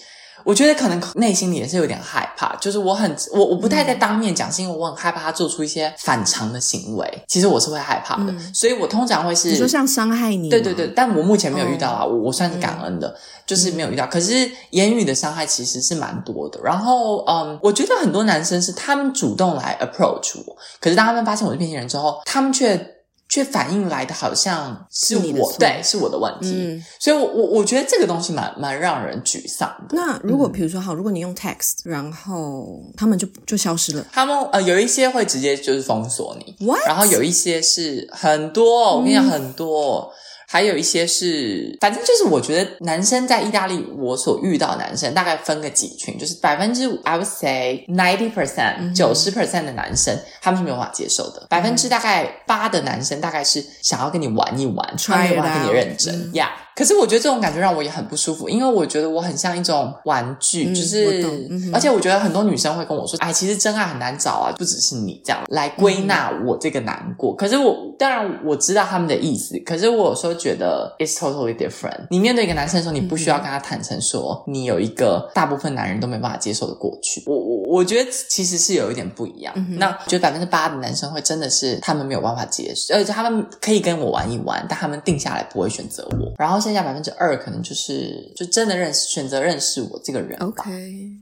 我觉得可能内心里也是有点害怕，就是我很我我不太在当面讲，是因为我很害怕他做出一些反常的行为。其实我是会害怕的，嗯、所以我通常会是，你说像伤害你，对对对，但我目前没有遇到啊，我、哦、我算是感恩的，嗯、就是没有遇到。可是言语的伤害其实是蛮多的。然后嗯，我觉得很多男生是他们主动来 approach 我，可是当他们发现我是变性人之后，他们却。却反应来的好像是我，对，是我的问题，嗯、所以我，我我我觉得这个东西蛮蛮让人沮丧的。那如果比如说，好，如果你用 text，然后他们就就消失了，他们呃有一些会直接就是封锁你?然后有一些是很多，我跟你讲很多。嗯还有一些是，反正就是我觉得男生在意大利，我所遇到的男生大概分个几群，就是百分之五，I would say ninety percent，九十 percent 的男生他们是没有办法接受的，百分之大概八的男生大概是想要跟你玩一玩，穿没有办法跟你认真呀。Yeah. 可是我觉得这种感觉让我也很不舒服，因为我觉得我很像一种玩具，就是，而且我觉得很多女生会跟我说，哎，其实真爱很难找啊，不只是你这样来归纳我这个难过。可是我当然我知道他们的意思，可是我有时候觉得 it's totally different。你面对一个男生的时候，你不需要跟他坦诚说你有一个大部分男人都没办法接受的过去。我我我觉得其实是有一点不一样。那我觉得百分之八的男生会真的是他们没有办法接受，而且他们可以跟我玩一玩，但他们定下来不会选择我，然后。剩下百分之二，可能就是就真的认识、选择认识我这个人。OK，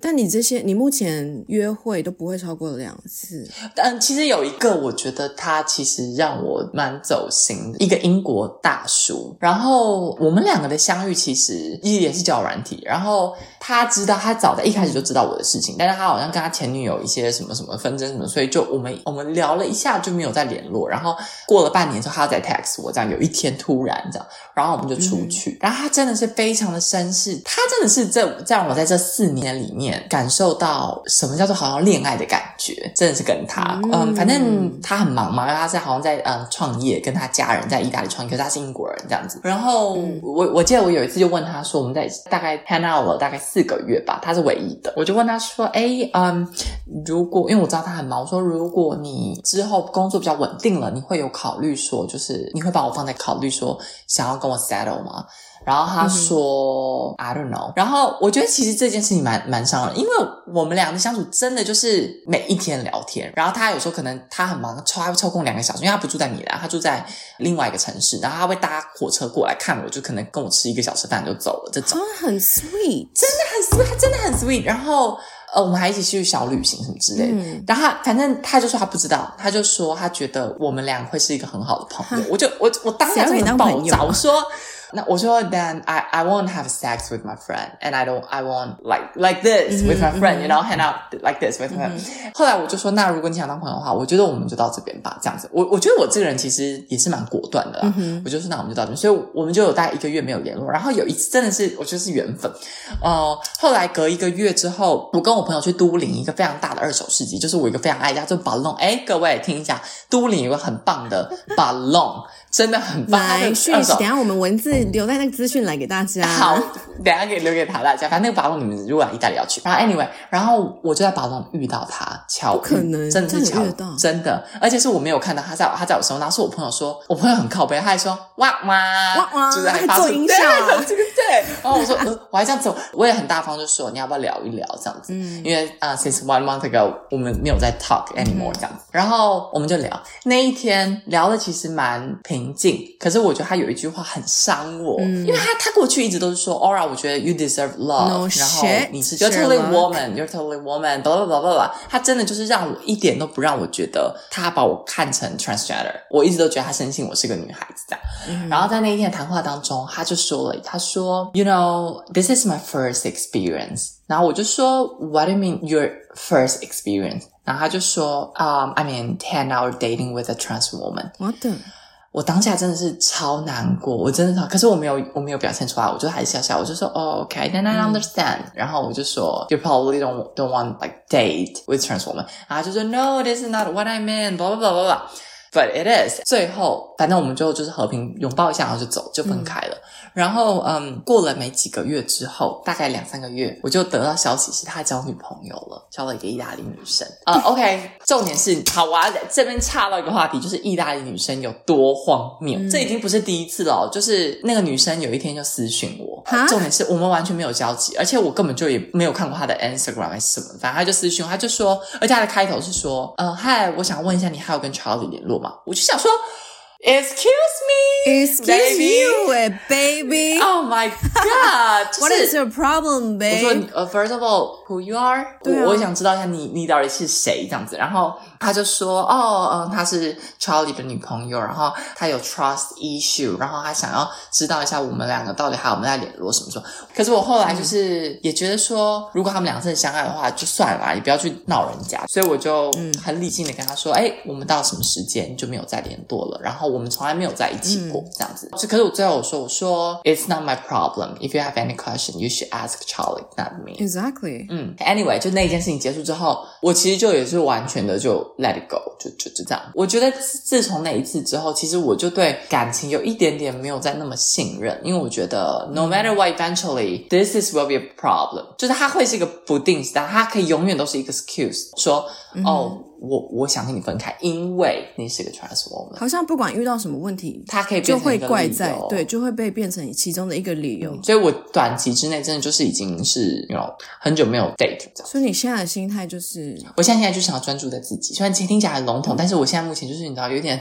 但你这些，你目前约会都不会超过两次。但其实有一个，我觉得他其实让我蛮走心的，一个英国大叔。然后我们两个的相遇，其实也是交友软体。然后他知道，他早在一开始就知道我的事情，但是他好像跟他前女友一些什么什么纷争什么，所以就我们我们聊了一下就没有再联络。然后过了半年之后，他再 text 我，这样有一天突然这样，然后我们就出去。嗯然后他真的是非常的绅士，他真的是这这让我在这四年里面感受到什么叫做好像恋爱的感觉，真的是跟他，嗯，嗯，反正他很忙嘛，因为他在好像在嗯创业，跟他家人在意大利创业，可是他是英国人这样子。然后、嗯、我我记得我有一次就问他说，我们在大概 hang out 了大概四个月吧，他是唯一的，我就问他说，哎，嗯，如果因为我知道他很忙，我说如果你之后工作比较稳定了，你会有考虑说，就是你会把我放在考虑说想要跟我 settle 吗？然后他说、嗯、I don't know。然后我觉得其实这件事情蛮蛮伤人，因为我们俩的相处真的就是每一天聊天。然后他有时候可能他很忙，抽他会抽空两个小时，因为他不住在米兰，他住在另外一个城市。然后他会搭火车过来看我，就可能跟我吃一个小时饭就走了。这种、哦、很 sweet，真的很 sweet，他真的很 sweet。然后呃，我们还一起去小旅行什么之类的。嗯、然后他反正他就说他不知道，他就说他觉得我们俩会是一个很好的朋友。我就我我当下就很爆炸，我说。那我说 then I I won't have sex with my friend and I don't I won't like like this with my friend you know hang out like this with him。后来我就说，那如果你想当朋友的话，我觉得我们就到这边吧，这样子。我我觉得我这个人其实也是蛮果断的啦，我就说那我们就到这边，所以我们就有大概一个月没有联络。然后有一次真的是我觉得是缘分，呃，后来隔一个月之后，我跟我朋友去都灵一个非常大的二手市集，就是我一个非常爱家，就 Balong。哎，各位听一下，都灵有个很棒的 Balong。真的很棒。来讯息，等下我们文字留在那个资讯来给大家。好，等下可以留给他大家。反正那个巴龙，你们如果来意大利要去，然后 anyway，然后我就在巴龙遇到他，巧遇，可能真的是巧遇，真的，而且是我没有看到他在，他在我身后，然后是我朋友说，我朋友很靠背，他还说哇哇哇哇，就是还做音效，这个对。然后我说，我还这样子，我也很大方，就说你要不要聊一聊这样子？嗯，因为啊，since one month ago，我们没有在 talk anymore 这样子，然后我们就聊，那一天聊的其实蛮平静，可是。我觉得他有一句话很伤我，嗯、因为他他过去一直都是说，Aura，我觉得 you deserve love，、no、然后你是 you're totally woman，you're totally woman，blah blah blah blah blah，他真的就是让我一点都不让我觉得他把我看成 transgender，我一直都觉得他深信我是个女孩子这样。嗯、然后在那一天的谈话当中，他就说了，他说 ，you know，this is my first experience。然后我就说，what do you mean your first experience？然后他就说，嗯、um,，I mean ten hour dating with a trans woman。What the? 我当下真的是超难过，我真的超，可是我没有，我没有表现出来，我就还是笑笑，我就说哦，OK，then I understand，嗯。然后我就说，You probably don't don't want like date with trans woman，然后就说 No，this is not what I mean，blah blah blah blah Blah，but it is。最后，反正我们就就是和平拥抱一下，然后就走，就分开了。嗯然后，嗯，过了没几个月之后，大概两三个月，我就得到消息是他交女朋友了，交了一个意大利女生。啊、uh,，OK，重点是，好，我要在这边岔到一个话题，就是意大利女生有多荒谬。嗯、这已经不是第一次了、哦，就是那个女生有一天就私讯我，重点是我们完全没有交集，而且我根本就也没有看过她的 Instagram 还是什么，反正她就私讯我，她就说，而且她的开头是说，呃，嗨，我想问一下，你还有跟 Charlie 联络吗？我就想说。Excuse me, excuse baby? you, baby. Oh my god! What is your problem, baby? 我说呃，First of all, who you are？啊，我我想知道一下你你到底是谁这样子。然后他就说，哦，嗯，他是 Charlie 的女朋友，然后他有 trust issue，然后他想要知道一下我们两个到底还有没有在联络什么什么。可是我后来就是也觉得说，如果他们两个真的相爱的话，就算了，也不要去闹人家。所以我就很理性的跟他说，哎，我们到什么时间就没有再联络了。然后。我们从来没有在一起过，这样子。就可是我最后我说，我说，It's not my problem. If you have any question, you should ask Charlie, not me. Exactly. 嗯，Anyway，就那一件事情结束之后，我其实就也是完全的就 let it go，就就就这样。我觉得自从那一次之后，其实我就对感情有一点点没有再那么信任，因为我觉得 no matter what, eventually this is will be a problem，就是它会是一个不定时，但它可以永远都是一个 excuse，说、嗯、哦。我我想跟你分开，因为你是个 trans woman。好像不管遇到什么问题，他可以就会怪在对，就会被变成其中的一个理由。嗯、所以我短期之内真的就是已经是有很久没有 date 这样。所以你现在的心态就是，我现在现在就想要专注在自己。虽然听起来很笼统，但是我现在目前就是你知道有点，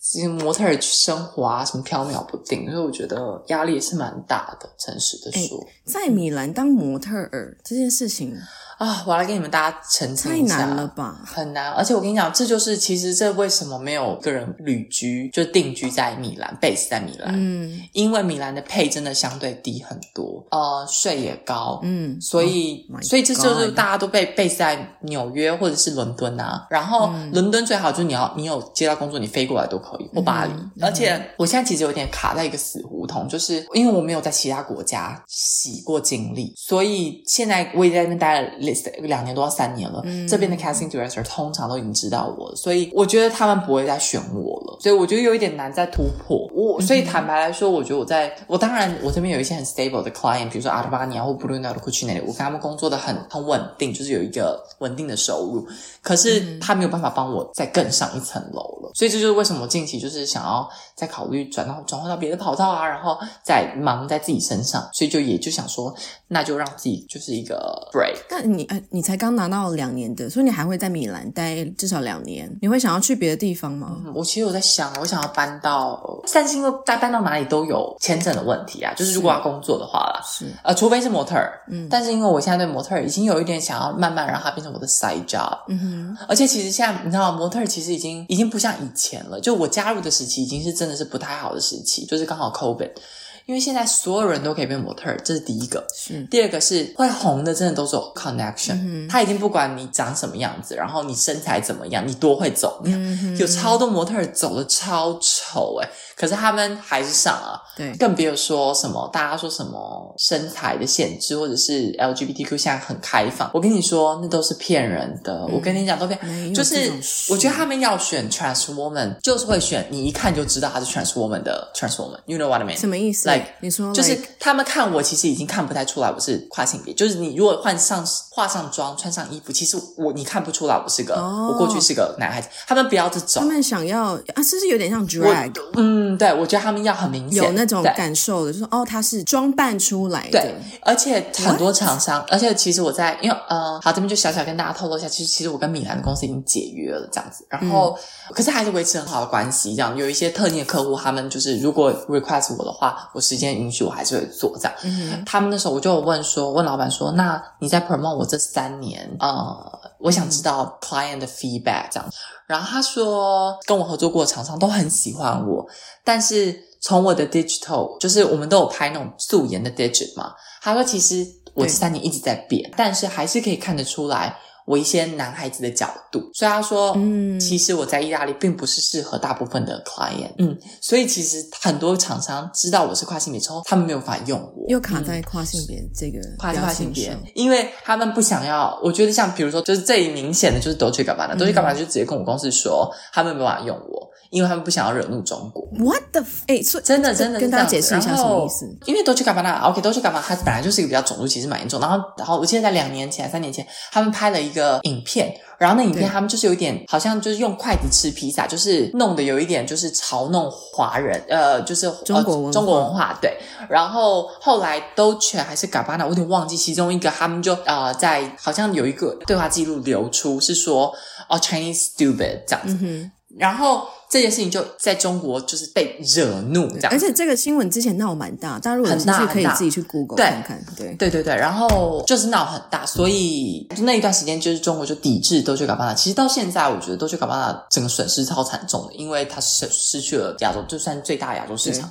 其实模特儿生活啊，什么飘渺不定，所以我觉得压力也是蛮大的。诚实的说，在米兰当模特儿这件事情。啊，我来给你们大家澄清一下，太难了吧？很难，而且我跟你讲，这就是其实这为什么没有个人旅居，就定居在米兰，base 在米兰，嗯，因为米兰的 pay 真的相对低很多，呃，税也高，嗯，所以、oh、所以这就是大家都被 base 在纽约或者是伦敦啊，然后、嗯、伦敦最好就是你要你有接到工作，你飞过来都可以，或巴黎，嗯、而且我现在其实有点卡在一个死胡同，就是因为我没有在其他国家洗过经历，所以现在我也在那边待了。两年多到三年了，嗯、这边的 casting director 通常都已经知道我了，所以我觉得他们不会再选我了，所以我觉得有一点难再突破。我所以坦白来说，我觉得我在我当然我这边有一些很 stable 的 client，比如说 Armani 或 Brunello Cucinelli，我跟他们工作的很很稳定，就是有一个稳定的收入。可是他没有办法帮我再更上一层楼了，所以这就是为什么近期就是想要再考虑转到转换到别的跑道啊，然后再忙在自己身上，所以就也就想说，那就让自己就是一个 break。但你呃。你才刚拿到两年的，所以你还会在米兰待至少两年。你会想要去别的地方吗？嗯，我其实有在想，我想要搬到，但是因为再搬到哪里都有签证的问题啊。就是如果要工作的话啦，是呃，除非是模特儿。嗯，但是因为我现在对模特儿已经有一点想要慢慢让它变成我的 side job。嗯哼，而且其实现在你知道，模特儿其实已经已经不像以前了。就我加入的时期已经是真的是不太好的时期，就是刚好 COVID。因为现在所有人都可以变模特儿，这是第一个。是第二个是会红的，真的都是有 connection。嗯、他已经不管你长什么样子，然后你身材怎么样，你多会走，嗯、有超多模特儿走的超丑哎，可是他们还是上啊。对，更别说什么大家说什么身材的限制，或者是 LGBTQ 现在很开放，我跟你说那都是骗人的。嗯、我跟你讲都骗，就是我觉得他们要选 trans woman，就是会选你一看就知道他是 trans woman 的 trans woman。You know what I mean？什么意思？Like 你说就是他们看我，其实已经看不太出来我是跨性别。就是你如果换上化上妆、穿上衣服，其实我你看不出来我是个，哦、我过去是个男孩子。他们不要这种，他们想要啊，是不是有点像 drag？嗯，对，我觉得他们要很明显。有那种感受的，就是哦，他是装扮出来的。对，而且很多厂商，而且其实我在，因为呃，好，这边就小小跟大家透露一下，其实其实我跟米兰的公司已经解约了，这样子。然后，嗯、可是还是维持很好的关系，这样有一些特定的客户，他们就是如果 request 我的话，我时间允许，我还是会做这样。嗯，他们那时候我就问说，问老板说，那你在 promote 我这三年，呃，我想知道 client 的 feedback 这样。然后他说，跟我合作过的厂商都很喜欢我，但是。从我的 digital，就是我们都有拍那种素颜的 digital 嘛。他说，其实我这三年一直在变，但是还是可以看得出来我一些男孩子的角度。所以他说，嗯，其实我在意大利并不是适合大部分的 client。嗯，所以其实很多厂商知道我是跨性别之后，他们没有办法用我，又卡在跨性别这个、嗯、跨性别，因为他们不想要。我觉得像比如说，就是最明显的就是 Dolce Gabbana Dolce Gabbana 就直接跟我公司说，他们没办法用我。因为他们不想要惹怒中国。What the？哎，所以真的真的跟大家解释一下什么意思？因为 Dolce Gabbana，OK，Dolce Gabbana，它本来就是一个比较种族歧视蛮严重。然后，然后我记得在两年前、三年前，他们拍了一个影片，然后那影片他们就是有一点，好像就是用筷子吃披萨，就是弄得有一点就是嘲弄华人，呃，就是中国文化，中国文化对。然后后来 Dolce 还是 Gabbana，我有点忘记其中一个，他们就呃在好像有一个对话记录流出，是说哦 Chinese stupid 这样子，然后。这件事情就在中国就是被惹怒这样，而且这个新闻之前闹蛮大，大家如果有兴趣可以自己去 Google 看看。对对对对，然后就是闹很大，所以那一段时间就是中国就抵制 Dolce Gabbana。其实到现在，我觉得 Dolce Gabbana 整个损失超惨重的，因为它失失去了亚洲就算最大亚洲市场，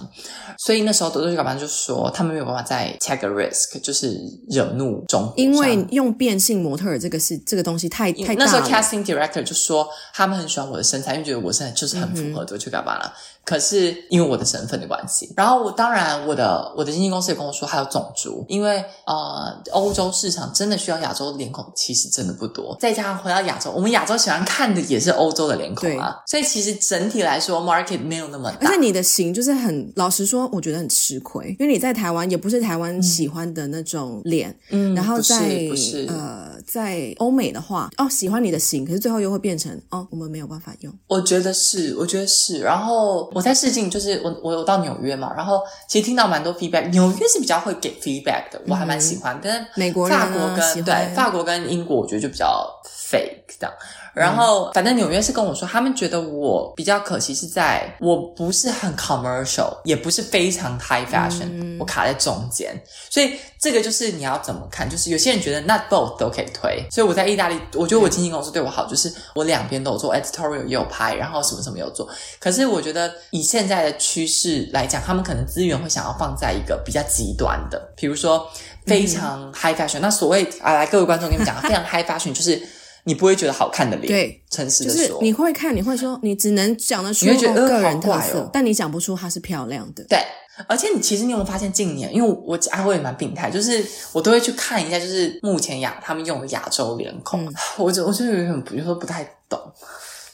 所以那时候 Dolce Gabbana 就说他们没有办法再 take a risk，就是惹怒中国，因为用变性模特儿这个是这个东西太太大了。那时候 casting director 就说他们很喜欢我的身材，因为觉得我身材就是很。很符合就去干嘛了？可是因为我的身份的关系，然后我当然我的我的经纪公司也跟我说还有种族，因为呃欧洲市场真的需要亚洲脸孔，其实真的不多。再加上回到亚洲，我们亚洲喜欢看的也是欧洲的脸孔啊，对所以其实整体来说 market 没有那么大。而且你的型就是很老实说，我觉得很吃亏，因为你在台湾也不是台湾喜欢的那种脸，嗯，然后在不是呃在欧美的话，哦喜欢你的型，可是最后又会变成哦我们没有办法用。我觉得是，我觉得是，然后。我在试镜，就是我我有到纽约嘛，然后其实听到蛮多 feedback，纽约是比较会给 feedback 的，我还蛮喜欢。但是美国人、法国跟对法国跟英国，我觉得就比较 fake 这样。然后，反正纽约是跟我说，他们觉得我比较可惜是在我不是很 commercial，也不是非常 high fashion，嗯，我卡在中间。所以这个就是你要怎么看？就是有些人觉得 not both 都可以推。所以我在意大利，我觉得我经纪公司对我好，就是我两边都有做，editorial 也有拍，然后什么什么有做。可是我觉得以现在的趋势来讲，他们可能资源会想要放在一个比较极端的，比如说非常 high fashion。嗯，那所谓啊，来各位观众跟你们讲，非常 high fashion 就是。你不会觉得好看的脸，对，诚实的说，就是你会看，你会说，你只能讲得出个人特色，哦、但你讲不出它是漂亮的。对，而且你其实你有没有发现，近年因为我我阿辉也蛮病态，就是我都会去看一下，就是目前亚他们用的亚洲脸孔，嗯、我就我就有点比如说不太懂。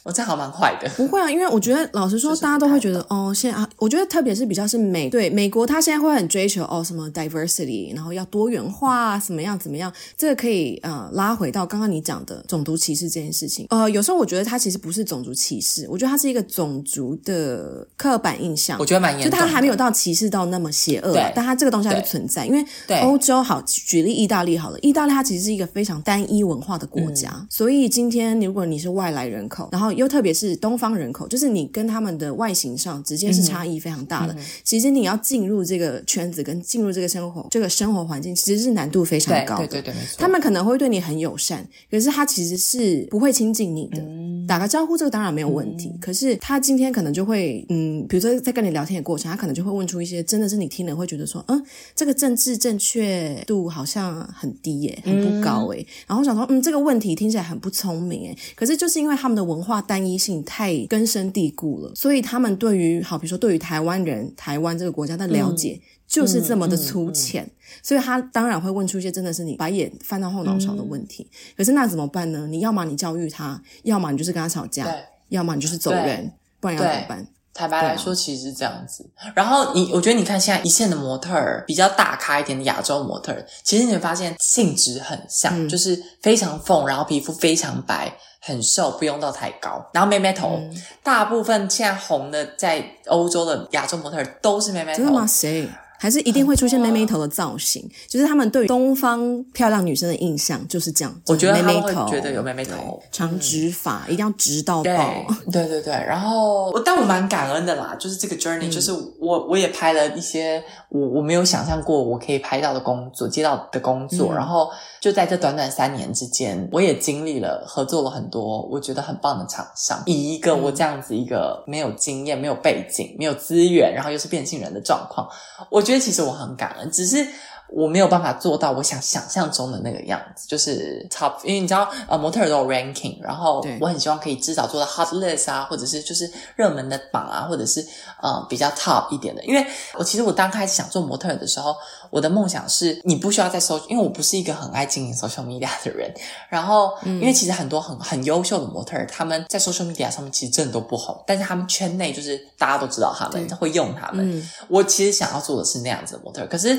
我这样好蛮坏的，不会啊，因为我觉得老实说，大家都会觉得哦，现在啊，我觉得特别是比较是美，对美国，他现在会很追求哦什么 diversity，然后要多元化，怎么样怎么样，这个可以呃拉回到刚刚你讲的种族歧视这件事情。呃，有时候我觉得它其实不是种族歧视，我觉得它是一个种族的刻板印象。我觉得蛮严就它还没有到歧视到那么邪恶，对但它这个东西还是存在。因为欧洲好举例，意大利好了，意大利它其实是一个非常单一文化的国家，嗯、所以今天如果你是外来人口，然后后又特别是东方人口，就是你跟他们的外形上直接是差异非常大的。嗯、其实你要进入这个圈子，跟进入这个生活，这个生活环境，其实是难度非常高的。对对对，没错。他们可能会对你很友善，可是他其实是不会亲近你的。嗯、打个招呼，这个当然没有问题。嗯、可是他今天可能就会，嗯，比如说在跟你聊天的过程，他可能就会问出一些真的是你听了会觉得说，嗯，这个政治正确度好像很低耶，很不高诶。嗯、然后想说，嗯，这个问题听起来很不聪明诶。可是就是因为他们的文化单一性太根深蒂固了，所以他们对于好，比如说对于台湾人、台湾这个国家的了解就是这么的粗浅，嗯嗯嗯、所以他当然会问出一些真的是你白眼翻到后脑勺的问题。嗯、可是那怎么办呢？你要么你教育他，要么你就是跟他吵架，要么你就是走人，不然要怎么办？坦白来说，其实是这样子。然后你，我觉得你看现在一线的模特儿，比较大咖一点的亚洲模特儿，其实你会发现性质很像，嗯、就是非常凤，然后皮肤非常白，很瘦，不用到太高，然后妹妹头。嗯、大部分现在红的在欧洲的亚洲模特都是妹妹头。真的吗？谁？还是一定会出现妹妹头的造型，就是他们对于东方漂亮女生的印象就是这样。我觉得妹妹头，觉得有妹妹头，长直发，一定要直到爆。对对对，然后，但我蛮感恩的啦，就是这个 journey，就是我我也拍了一些我我没有想象过我可以拍到的工作，接到的工作，然后就在这短短三年之间，我也经历了合作了很多我觉得很棒的厂商。以一个我这样子一个没有经验、没有背景、没有资源，然后又是变性人的状况，我觉得。其实我很感恩，只是。我没有办法做到我想想象中的那个样子，就是 top，因为你知道，呃，模特儿都有 ranking，然后我很希望可以至少做到 hot list 啊，或者是就是热门的榜啊，或者是呃比较 top 一点的。因为我其实我刚开始想做模特儿的时候，我的梦想是你不需要再搜，因为我不是一个很爱经营 social media 的人。然后，因为其实很多很很优秀的模特儿，他们在 social media 上面其实真的都不红，但是他们圈内就是大家都知道他们对会用他们。嗯、我其实想要做的是那样子的模特儿，可是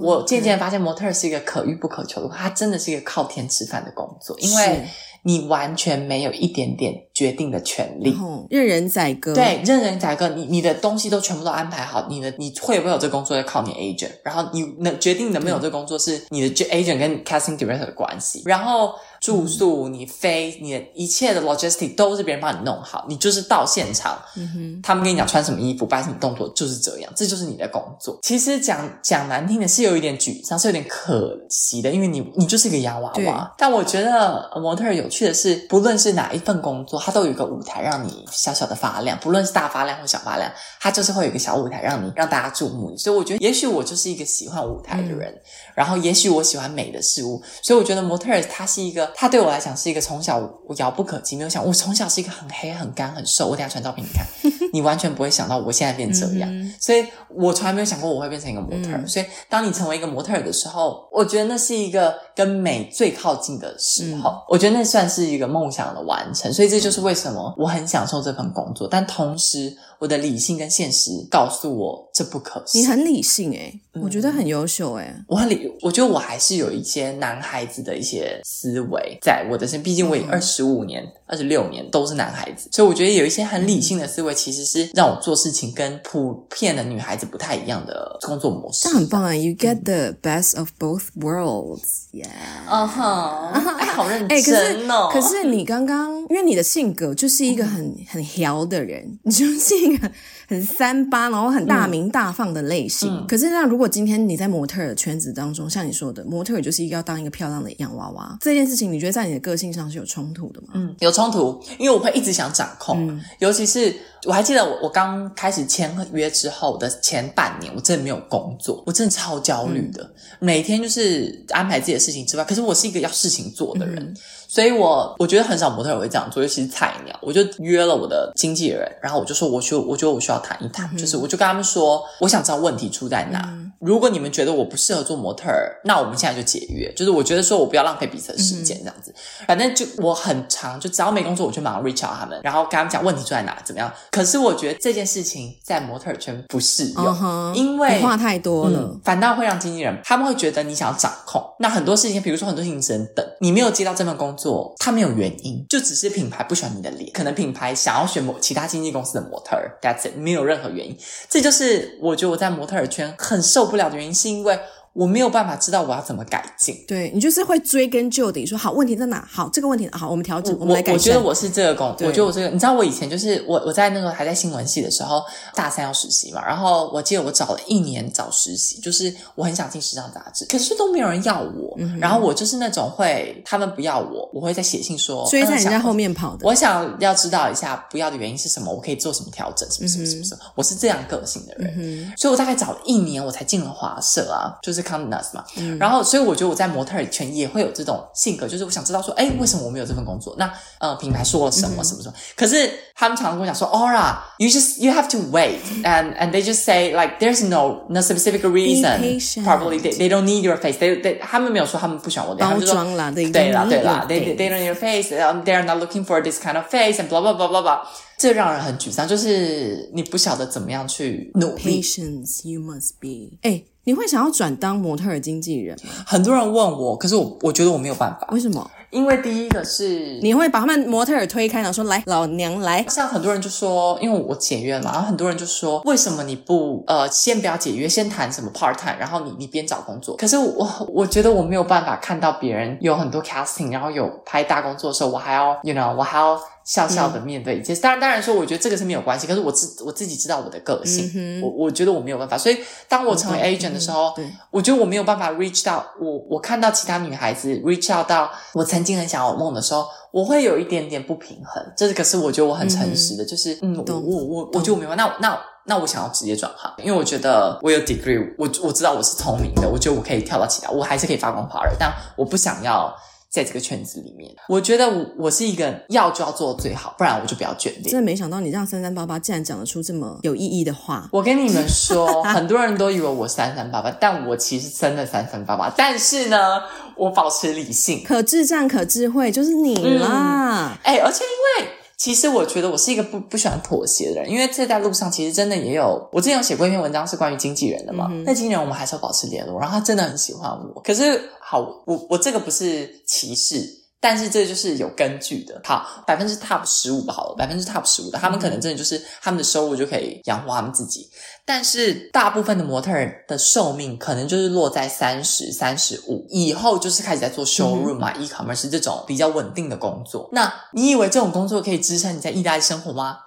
我。渐渐发现，模特是一个可遇不可求的，它真的是一个靠天吃饭的工作，因为你完全没有一点点决定的权利，任人宰割。对，任人宰割，你你的东西都全部都安排好，你的你会不会有这工作要靠你 agent，然后你能决定能不能有这工作是你的 agent 跟 casting director 的关系，然后。住宿，你飞，你的一切的 logistic 都是别人帮你弄好，你就是到现场，嗯哼，他们跟你讲穿什么衣服，摆什么动作，就是这样，这就是你的工作。其实讲讲难听的是有一点沮丧，是有点可惜的，因为你你就是一个洋娃娃。但我觉得模特儿有趣的是，不论是哪一份工作，它都有一个舞台让你小小的发亮，不论是大发亮或小发亮，它就是会有一个小舞台让你让大家注目。所以我觉得，也许我就是一个喜欢舞台的人，嗯、然后也许我喜欢美的事物，所以我觉得模特儿它是一个。他对我来讲是一个从小我遥不可及，没有想我从小是一个很黑、很干、很瘦。我等一下传照片你看，你完全不会想到我现在变这样。嗯、所以我从来没有想过我会变成一个模特所以当你成为一个模特儿的时候，我觉得那是一个跟美最靠近的时候。嗯、我觉得那算是一个梦想的完成。所以这就是为什么我很享受这份工作，但同时。我的理性跟现实告诉我这不可行。你很理性诶、欸嗯、我觉得很优秀诶、欸、我很理，我觉得我还是有一些男孩子的一些思维在我的身，毕竟我也二十五年、二十六年都是男孩子，所以我觉得有一些很理性的思维，其实是让我做事情跟普遍的女孩子不太一样的工作模式。那很棒啊！You get the best of both worlds，yeah。嗯哼，哎，好认真 哦。可是，可是你刚刚，因为你的性格就是一个很很调的人，你就是一个。很三八，然后很大鸣大方的类型。可是，那如果今天你在模特儿圈子当中，像你说的，模特儿就是一个要当一个漂亮的洋娃娃，这件事情，你觉得在你的个性上是有冲突的吗？嗯，有冲突，因为我会一直想掌控，嗯、尤其是我还记得我我刚开始签约之后的前半年，我真的没有工作，我真的超焦虑的，嗯、每天就是安排自己的事情之外，可是我是一个要事情做的人。嗯所以我我觉得很少模特儿会这样做，尤其是菜鸟。我就约了我的经纪人，然后我就说，我需我觉得我需要谈一谈，嗯、就是我就跟他们说，我想知道问题出在哪。嗯、如果你们觉得我不适合做模特儿，那我们现在就解约。就是我觉得说我不要浪费彼此的时间，这样子。嗯、反正就我很长，就只要没工作，我就马上 reach out 他们，然后跟他们讲问题出在哪，怎么样。可是我觉得这件事情在模特圈不适用，因为话太多了、嗯，反倒会让经纪人他们会觉得你想要掌控。那很多事情，比如说很多事情只能等，你没有接到这份工作，他没有。原因就只是品牌不喜欢你的脸，可能品牌想要选某其他经纪公司的模特儿，That's it，没有任何原因。这就是我觉得我在模特儿圈很受不了的原因，是因为我没有办法知道我要怎么改进。对，你就是会追根究底，说好问题在哪？好，这个问题好，我们调整，我，我们来改善。我觉得我是这个工，我觉得我这个，你知道我以前就是我我在那个还在新闻系的时候，大三要实习嘛，然后我记得我找了一年找实习，就是我很想进时尚杂志，可是都没有人要我。嗯、然后我就是那种会他们不要我，我会在写信说追在人家后面跑的。我想要知道一下不要的原因是什么，我可以做什么调整，什么什么什么什么。我是这样个性的人，嗯、所以我大概找了一年，我才进了华社啊，就是 Nast 嘛。嗯、然后，所以我觉得我在模特儿圈也会有这种性格，就是我想知道说，哎，为什么我没有这份工作？那呃，品牌说了什么什么什么？可是他们常常跟我讲说，Aura，you just you have to wait and and they just say like there's no no specific reason，probably they they don't need your face，they they 他们没有说他们不喜欢我，包装啦，对啦对啦，they they don't need your face，they are not looking for this kind of face and blah blah blah blah blah。这让人很沮丧，就是你不晓得怎么样去努力。Patience you must be。哎，你会想要转当模特儿经纪人吗？很多人问我，可是我我觉得我没有办法。为什么？因为第一个是你会把他们模特儿推开，然后说：“来，老娘来。”像很多人就说，因为我解约嘛，然后很多人就说：“为什么你不呃先不要解约，先谈什么 part time，然后你你边找工作？”可是我我觉得我没有办法看到别人有很多 casting，然后有拍大工作的时候，我还要 you know 我还要。笑笑的面对一切，当然当然说，我觉得这个是没有关系。可是我自我自己知道我的个性，嗯、我我觉得我没有办法。所以当我成为 agent 的时候，嗯、我觉得我没有办法 reach 到我。我看到其他女孩子 reach out 到我曾经很想要梦的时候，我会有一点点不平衡。这个是我觉得我很诚实的，嗯、就是嗯，我我我我觉得我没有。那那那我想要直接转行，因为我觉得我有 degree，我我知道我是聪明的，我觉得我可以跳到其他，我还是可以发光发热，但我不想要。在这个圈子里面，我觉得我我是一个要就要做的最好，不然我就不要卷定。真的没想到你这样三三八八，竟然讲得出这么有意义的话。我跟你们说，很多人都以为我三三八八，但我其实真的三三八八。但是呢，我保持理性，可智障可智慧，就是你啦。哎、嗯欸，而且因为。其实我觉得我是一个不不喜欢妥协的人，因为这在路上其实真的也有，我之前有写过一篇文章是关于经纪人的嘛，那、嗯、哼经纪人我们还是要保持联络，然后他真的很喜欢我，可是好，我我这个不是歧视。但是这就是有根据的。好，百分之 top 十五吧，好了，百分之 top 十五的，他们可能真的就是他们的收入就可以养活他们自己。但是大部分的模特儿的寿命可能就是落在三十、三十五以后，就是开始在做 showroom 啊、嗯、e-commerce 这种比较稳定的工作。那你以为这种工作可以支撑你在意大利生活吗？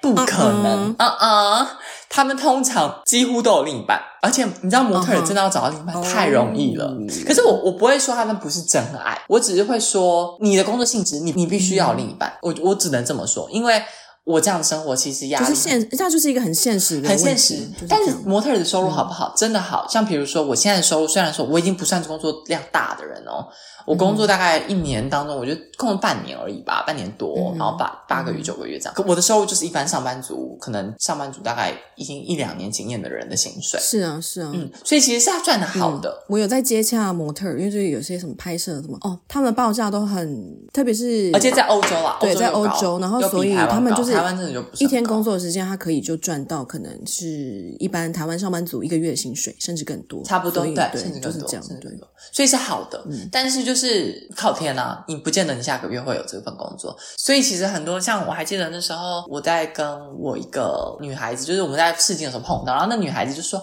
不可能，嗯嗯，他们通常几乎都有另一半，而且你知道模特儿真的要找到另一半太容易了。可是我我不会说他们不是真爱，我只是会说你的工作性质，你你必须要有另一半。我我只能这么说，因为我这样的生活其实压力就是现，这样就是一个很现实的，很现实。但是模特儿的收入好不好？真的好，像比如说我现在的收入，虽然说我已经不算工作量大的人哦。我工作大概一年当中，我觉得工作半年而已吧，半年多，然后八八个月、九个月这样。可我的收入就是一般上班族，可能上班族大概已经一两年经验的人的薪水。是啊，是啊，嗯，所以其实是要赚的好的。我有在接洽模特，因为就是有些什么拍摄什么哦，他们的报价都很，特别是而且在欧洲啊，对，在欧洲，然后所以他们就是台湾真的就一天工作的时间，他可以就赚到可能是一般台湾上班族一个月的薪水，甚至更多，差不多对，甚至更多，对，所以是好的，但是就就是靠。天呐，你不见得你下个月会有这份工作，所以其实很多像我还记得那时候我在跟我一个女孩子，就是我们在试镜的时候碰到，然后那女孩子就说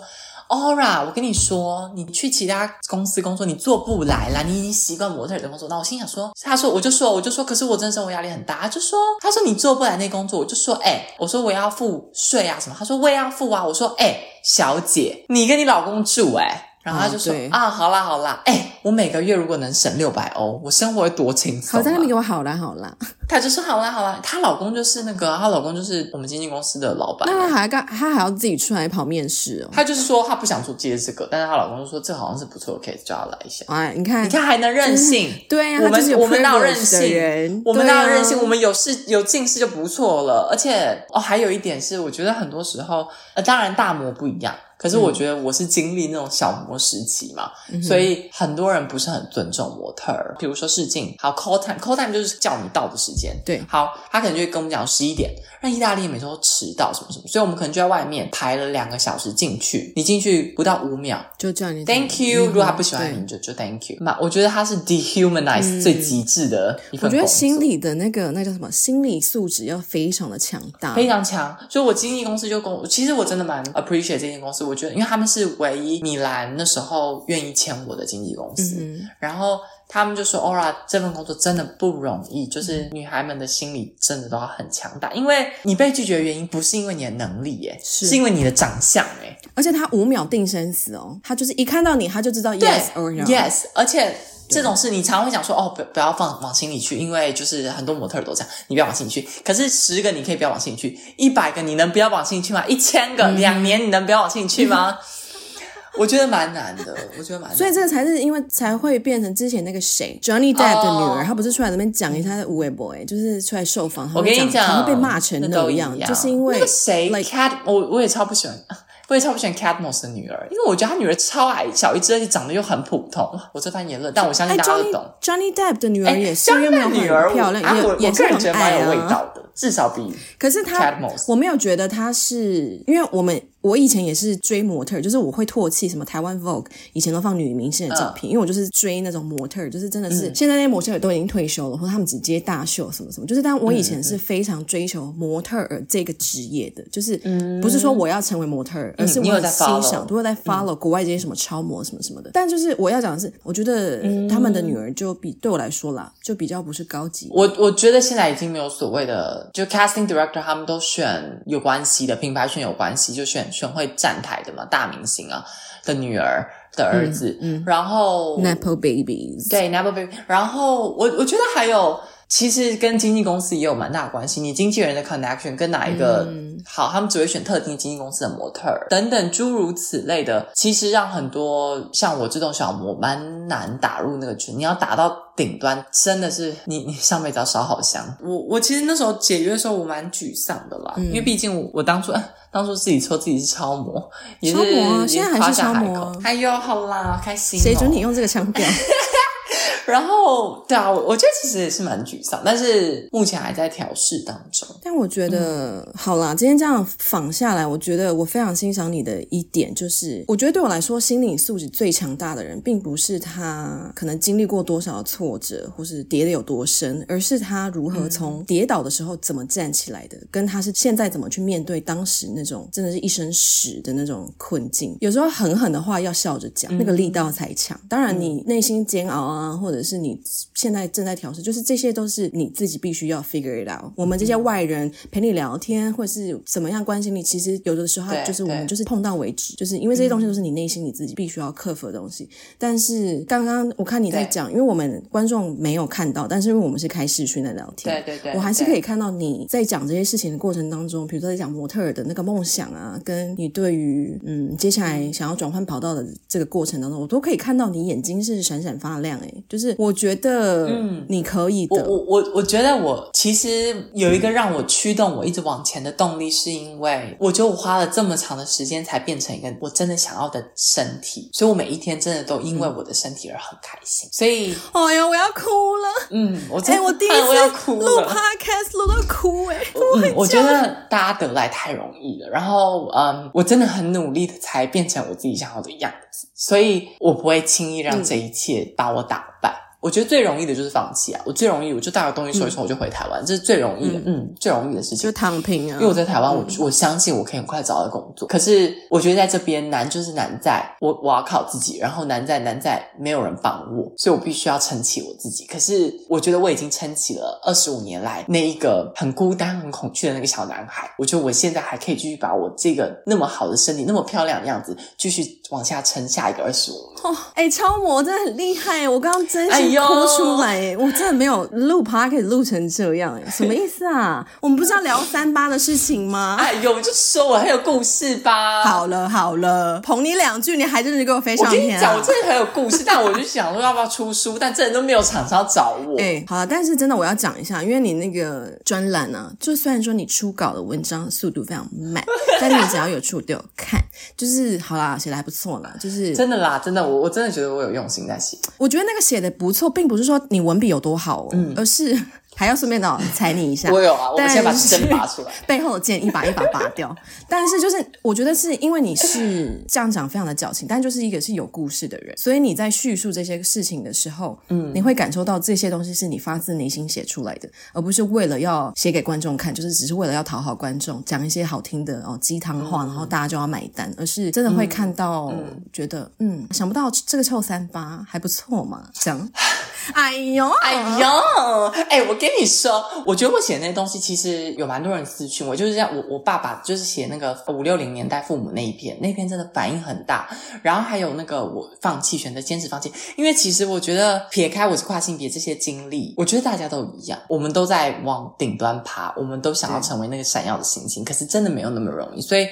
：“Aura，我跟你说，你去其他公司工作你做不来啦，你已经习惯模特的工作。”那我心想说：“她说我就说我就说，可是我真的生活压力很大。”就说：“她说你做不来那工作。”我就说：“哎、我说我要付税啊什么？”她说：“我也要付啊。”我说：“哎、小姐，你跟你老公住哎、”然后他就说啊，啊，好啦好啦，哎，我每个月如果能省六百欧，我生活会多轻松啊。好在那边给我好啦好啦。她就说好啦好啦，她老公就是那个，她老公就是我们经纪公司的老板。那她还干，她还要自己出来跑面试哦。她就是说她不想做接这个，但是她老公就说这好像是不错的 case，叫她来一下。哎，你看，你看还能任性？对呀，我们我们哪有任性？我们哪有任性？我们有事有近视就不错了。而且哦，还有一点是，我觉得很多时候，呃，当然大模不一样。可是我觉得我是经历那种小模时期嘛，嗯、所以很多人不是很尊重模特儿。比如说试镜，好 call time，call time 就是叫你到的时间。对，好，他可能就会跟我们讲十一点。那意大利每周都迟到什么什么，所以我们可能就在外面排了两个小时进去。你进去不到五秒就叫你 Thank you，如果他不喜欢你就就 Thank you。那我觉得他是 dehumanize 最极致的。我觉得心理的那个那叫什么心理素质要非常的强大，非常强。所以我经纪公司就跟我，其实我真的蛮 appreciate 这间公司。我觉得，因为他们是唯一米兰那时候愿意签我的经纪公司，嗯、然后他们就说：“Aura 这份工作真的不容易，就是女孩们的心理真的都要很强大，因为你被拒绝的原因不是因为你的能力，耶，是，是因为你的长相，哎，而且他五秒定生死哦，他就是一看到你，他就知道 yes or no。yes，而且。”这种事你常会讲说哦，不不要放往心里去，因为就是很多模特都这样，你不要往心里去。可是十个你可以不要往心里去，一百个你能不要往心里去吗？一千个、嗯、两年你能不要往心里去吗？我觉得蛮难的，我觉得蛮难的。所以这个才是因为才会变成之前那个谁，Johnny Depp 的女儿，她、oh, 不是出来那边讲一下他的无尾 boy，就是出来受访，我跟你讲，她会被骂成那样，样，就是因为那个谁，Cat，我我也超不喜欢。我也超不喜欢 Kate Moss 的女儿，因为我觉得她女儿超矮小一只，而且长得又很普通。我这番言论，但我相信大家都懂。欸、Johnny, Johnny Depp 的女儿也是，因为女儿漂亮，也、啊、也是很矮啊。味道的，至少比可是她，我没有觉得她是，因为我们。我以前也是追模特，就是我会唾弃什么台湾 Vogue，以前都放女明星的照片，uh, 因为我就是追那种模特，就是真的是、嗯、现在那些模特也都已经退休了，或者他们只接大秀什么什么，就是但我以前是非常追求模特儿这个职业的，就是不是说我要成为模特儿，而是我有在欣赏，都会在 follow 国外这些什么超模什么什么的。但就是我要讲的是，我觉得他们的女儿就比对我来说啦，就比较不是高级。我我觉得现在已经没有所谓的，就 casting director 他们都选有关系的品牌选有关系，就选选会站台。的嘛，大明星啊的女儿的儿子，嗯，嗯。然后 babies，对 baby，然后我我觉得还有，其实跟经纪公司也有蛮大的关系。你经纪人的 connection 跟哪一个、嗯、好，他们只会选特定经纪公司的模特儿等等诸如此类的，其实让很多像我这种小模蛮难打入那个群。你要打到顶端，真的是你你上辈子要烧好香。我我其实那时候解约的时候，我蛮沮丧的啦，嗯、因为毕竟我我当初。当初自己说自己是超模，也是超模啊，现在还是超模啊。哎呦，好啦，开心哦。谁准你用这个腔调？然后，对啊，我我觉得其实也是蛮沮丧，但是目前还在调试当中。但我觉得，嗯、好啦，今天这样访下来，我觉得我非常欣赏你的一点，就是我觉得对我来说，心理素质最强大的人，并不是他可能经历过多少挫折，或是跌得有多深，而是他如何从跌倒的时候怎么站起来的，跟他是现在怎么去面对当时那种真的是一身屎的那种困境。有时候狠狠的话要笑着讲，那个力道才强。当然，你内心煎熬啊，或者可是你现在正在调试，就是这些都是你自己必须要 figure it out。我们这些外人陪你聊天，或者是怎么样关心你，其实有的时候就是我们就是碰到为止，就是因为这些东西都是你内心你自己必须要克服的东西。但是刚刚我看你在讲，因为我们观众没有看到，但是因为我们是开视讯在聊天，对对对，我还是可以看到你在讲这些事情的过程当中，比如说在讲模特儿的那个梦想啊，跟你对于嗯接下来想要转换跑道的这个过程当中，我都可以看到你眼睛是闪闪发亮，诶，就是。我觉得，嗯，你可以的。我我我我觉得我其实有一个让我驱动我一直往前的动力，是因为我觉得我花了这么长的时间才变成一个我真的想要的身体，所以我每一天真的都因为我的身体而很开心。所以，哎呀，我要哭了。嗯，我哎，我第一次 录 podcast 录到哭哎。嗯，我觉得大家得来太容易了。然后，嗯，我真的很努力的才变成我自己想要的样子，所以我不会轻易让这一切把我打败。我觉得最容易的就是放弃啊！我最容易，我就带个东西收一收，我就回台湾，嗯、这是最容易的，嗯，嗯，最容易的事情，就躺平啊！因为我在台湾，我、嗯、我相信我可以很快找到工作。可是我觉得在这边难，就是难在我我要靠自己，然后难在难在没有人帮我，所以我必须要撑起我自己。可是我觉得我已经撑起了二十五年来那一个很孤单、很恐惧的那个小男孩。我觉得我现在还可以继续把我这个那么好的身体、那么漂亮的样子继续往下撑下一个二十五年。哦，哎，超模真的很厉害！我刚刚真是哭出来。哎，我真的没有录 podcast 录成这样哎，什么意思啊？我们不是要聊三八的事情吗？哎呦，就说我很有故事吧。好了好了，捧你两句，你还真的给我飞上天啊！我跟你讲，我真的很有故事，但我就想说要不要出书，但真的都没有厂商找我。哎，好了，但是真的我要讲一下，因为你那个专栏呢，就虽然说你出稿的文章速度非常慢，但你只要有出都有看，就是好啦，写的还不错啦，就是真的啦，真的，我我真的觉得我有用心在写。我觉得那个写的不错，并不是说你。文笔有多好哦，嗯，而是还要顺便呢踩你一下。我有啊，我们先把针拔出来，背后的剑一把一把拔掉。但是就是我觉得是因为你是这样讲非常的矫情，但就是一个是有故事的人，所以你在叙述这些事情的时候，嗯，你会感受到这些东西是你发自内心写出来的，而不是为了要写给观众看，就是只是为了要讨好观众，讲一些好听的哦鸡汤话，然后大家就要买单，而是真的会看到，觉得嗯，嗯，想不到这个臭三八还不错嘛，这样。哎呦，哎呦，哎，我跟你说，我觉得我写那些东西，其实有蛮多人私讯我，就是这样。我我爸爸就是写那个五六零年代父母那一篇，那篇真的反应很大。然后还有那个我放弃，选择坚持放弃，因为其实我觉得撇开我是跨性别这些经历，我觉得大家都一样，我们都在往顶端爬，我们都想要成为那个闪耀的星星，可是真的没有那么容易，所以。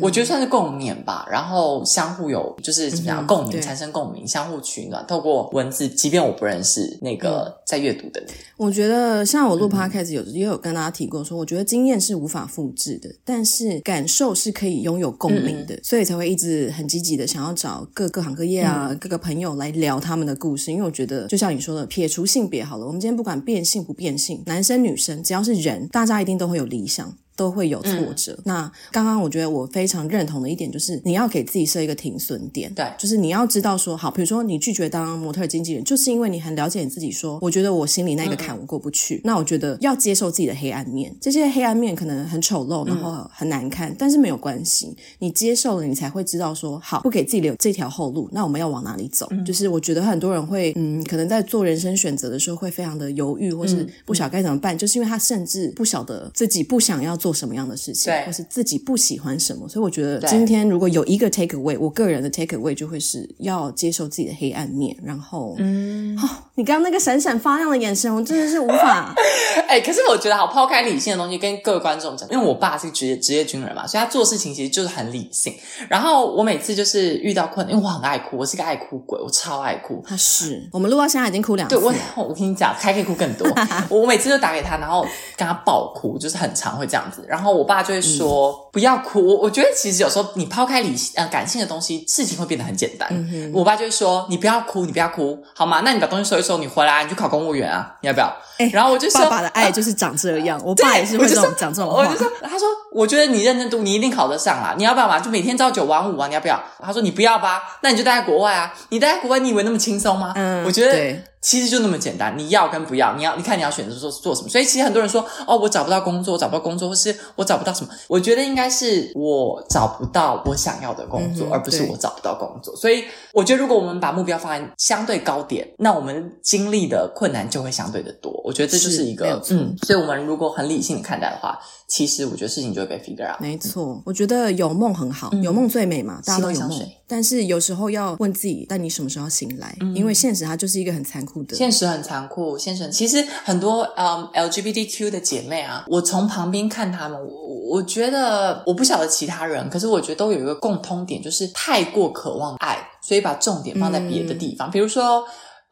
我觉得算是共勉吧，然后相互有就是怎么样共鸣，产生共鸣，相互取暖。透过文字，即便我不认识那个在阅读的人，我觉得像我录 podcast 有也有跟大家提过说，我觉得经验是无法复制的，但是感受是可以拥有共鸣的，所以才会一直很积极的想要找各各行各业啊，各个朋友来聊他们的故事，因为我觉得就像你说的，撇除性别好了，我们今天不管变性不变性，男生女生只要是人，大家一定都会有理想。都会有挫折。嗯、那刚刚我觉得我非常认同的一点就是，你要给自己设一个停损点。对，就是你要知道说，好，比如说你拒绝当模特经纪人，就是因为你很了解你自己说，说我觉得我心里那个坎我过不去。嗯、那我觉得要接受自己的黑暗面，这些黑暗面可能很丑陋，然后很难看，嗯、但是没有关系，你接受了，你才会知道说，好，不给自己留这条后路，那我们要往哪里走？嗯、就是我觉得很多人会，嗯，可能在做人生选择的时候会非常的犹豫，或是不晓得该怎么办，嗯、就是因为他甚至不晓得自己不想要做什么样的事情。或是自己不喜欢什么，所以我觉得今天如果有一个 take away，我个人的 take away 就会是要接受自己的黑暗面，然后，嗯，哦，你刚刚那个闪闪发亮的眼神，我真的是无法，哎、欸，可是我觉得好抛开理性的东西跟各位观众讲，因为我爸是职业职业军人嘛，所以他做事情其实就是很理性。然后我每次就是遇到困难，因为我很爱哭，我是个爱哭鬼，我超爱哭。他是，我们录到现在已经哭两次。对，我我跟你讲，还可以哭更多。我每次就打给他，然后跟他爆哭，就是很常会这样子。然后我爸就。会说、嗯、不要哭，我我觉得其实有时候你抛开理性呃感性的东西，事情会变得很简单。嗯、我爸就会说你不要哭，你不要哭，好吗？那你把东西收一收，你回来你去考公务员啊，你要不要？欸、然后我就说，爸爸的爱就是长这样，啊、我爸也是会这种讲这种话。我就说，他说，我觉得你认真读，你一定考得上啊，你要不要嘛？就每天朝九晚五啊，你要不要？他说你不要吧，那你就待在国外啊，你待在国外，你以为那么轻松吗？嗯，我觉得。其实就那么简单，你要跟不要，你要你看你要选择做做什么。所以其实很多人说，哦，我找不到工作，我找不到工作，或是我找不到什么。我觉得应该是我找不到我想要的工作，嗯、而不是我找不到工作。所以我觉得，如果我们把目标放在相对高点，那我们经历的困难就会相对的多。我觉得这就是一个嗯，所以我们如果很理性的看待的话，其实我觉得事情就会被 figure out。没错，我觉得有梦很好，有梦最美嘛，大家都有梦。但是有时候要问自己，但你什么时候要醒来？因为现实它就是一个很残酷的。现实很残酷，现实其实很多嗯 LGBTQ 的姐妹啊，我从旁边看她们，我我觉得我不晓得其他人，可是我觉得都有一个共通点，就是太过渴望爱，所以把重点放在别的地方，比如说。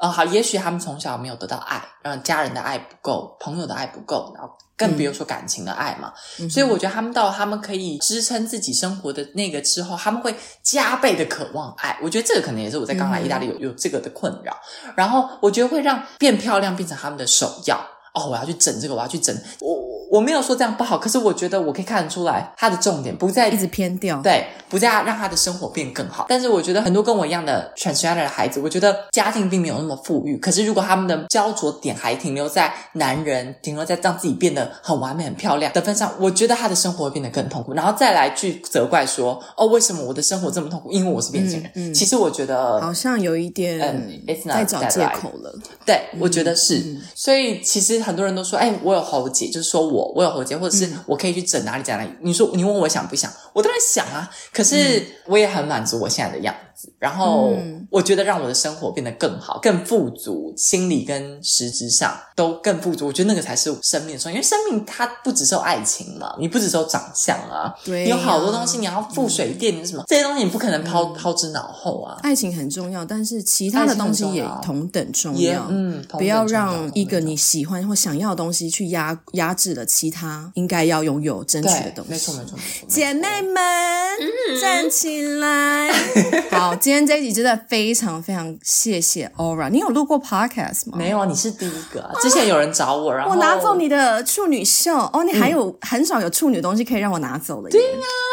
呃，好，也许他们从小没有得到爱，让，家人的爱不够，朋友的爱不够，然后更比如说感情的爱嘛。嗯、所以我觉得他们到他们可以支撑自己生活的那个之后，他们会加倍的渴望爱。我觉得这个可能也是我在刚来意大利有有这个的困扰。然后我觉得会让变漂亮变成他们的首要。哦，我要去整这个，我要去整我。我没有说这样不好，可是我觉得我可以看得出来，他的重点不在一直偏掉，对，不在让他的生活变更好。但是我觉得很多跟我一样的 transgender 的孩子，我觉得家庭并没有那么富裕。可是如果他们的焦灼点还停留在男人，停留在让自己变得很完美、很漂亮的份上，我觉得他的生活会变得更痛苦。然后再来去责怪说，哦，为什么我的生活这么痛苦？因为我是变性人。嗯嗯、其实我觉得好像有一点嗯在找借口了。对，我觉得是。嗯、所以其实很多人都说，哎，我有喉结，就是说我我有喉结，或者是。我可以去整哪里整哪里？你说你问我想不想？我当然想啊。可是我也很满足我现在的样子。然后我觉得让我的生活变得更好、更富足，心理跟实质上都更富足。我觉得那个才是生命的重要。因为生命它不只是有爱情嘛，你不只是有长相啊，对啊，你有好多东西，你要付水电，你什么这些东西你不可能抛抛之脑后啊。爱情很重要，但是其他的东西也同等重要。嗯，不要让一个你喜欢或想要的东西去压压制了其他应该要拥有、争取的东西。没错，没错，没错。姐妹们，站起来！好。好，今天这一集真的非常非常谢谢 Aura。你有录过 Podcast 吗？没有，你是第一个。之前有人找我，然后我拿走你的处女秀哦，你还有、嗯、很少有处女的东西可以让我拿走了。对呀、啊。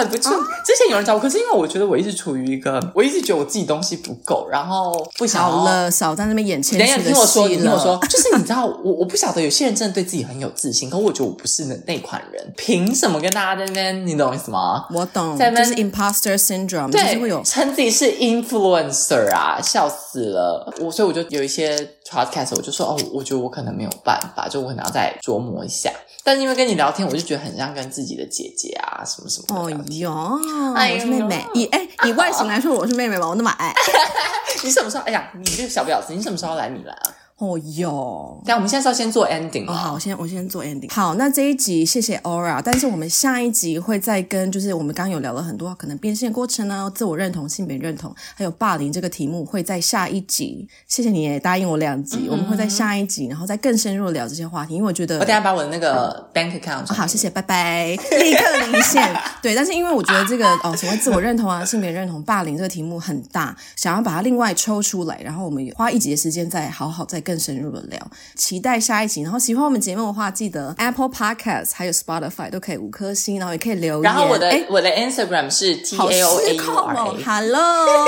很不错。之前有人找我，可是因为我觉得我一直处于一个，我一直觉得我自己东西不够，然后不想好了，少在那边演谦虚。等一下，听我说，你听我说，就是你知道，我我不晓得有些人真的对自己很有自信，可我觉得我不是那那款人，凭什么跟大家在那边？你懂我意思吗？我懂，在那边就是 imposter syndrome，对，就是会有称自己是 influencer 啊，笑死了。我所以我就有一些 podcast，我就说哦，我觉得我可能没有办法，就我可能要再琢磨一下。但是因为跟你聊天，我就觉得很像跟自己的姐姐啊，什么什么的。哦哟，哎，我是妹妹。以哎，以外形来说，我是妹妹吧？我那么矮。你什么时候？哎呀，你这个小婊子，你什么时候来米兰啊？哦哟，但我们现在是要先做 ending 哦。好，我先我先做 ending。好，那这一集谢谢 Aura，但是我们下一集会再跟，就是我们刚刚有聊了很多可能变现过程啊，自我认同、性别认同，还有霸凌这个题目，会在下一集。谢谢你也答应我两集，嗯、我们会在下一集，然后再更深入的聊这些话题，因为我觉得我等下把我的那个 bank account、哦。好，谢谢，拜拜，立刻离线。对，但是因为我觉得这个哦，所谓自我认同啊、性别认同、霸凌这个题目很大，想要把它另外抽出来，然后我们花一集的时间再好好再更深入的聊。期待下一集，然后喜欢我们节目的话，记得 Apple Podcast 还有 Spotify 都可以五颗星，然后也可以留言。然后我的我的 Instagram 是 T A O A U R A。Hello，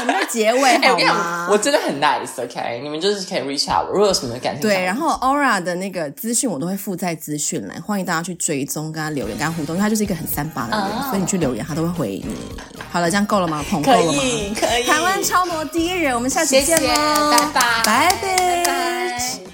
我们的结尾好吗？我真的很 nice，OK，你们就是可以 reach out，如果有什么感情。对，然后 Aura 的那个资讯我都会附在资讯栏，欢迎大家去追踪，跟他留言，跟他互动，因为他就是一个很三八的人，oh. 所以你去留言他都会回你。好了，这样够了吗？捧够了吗？可以，可以。台湾超模第一人，我们下期见喽，拜拜，拜拜。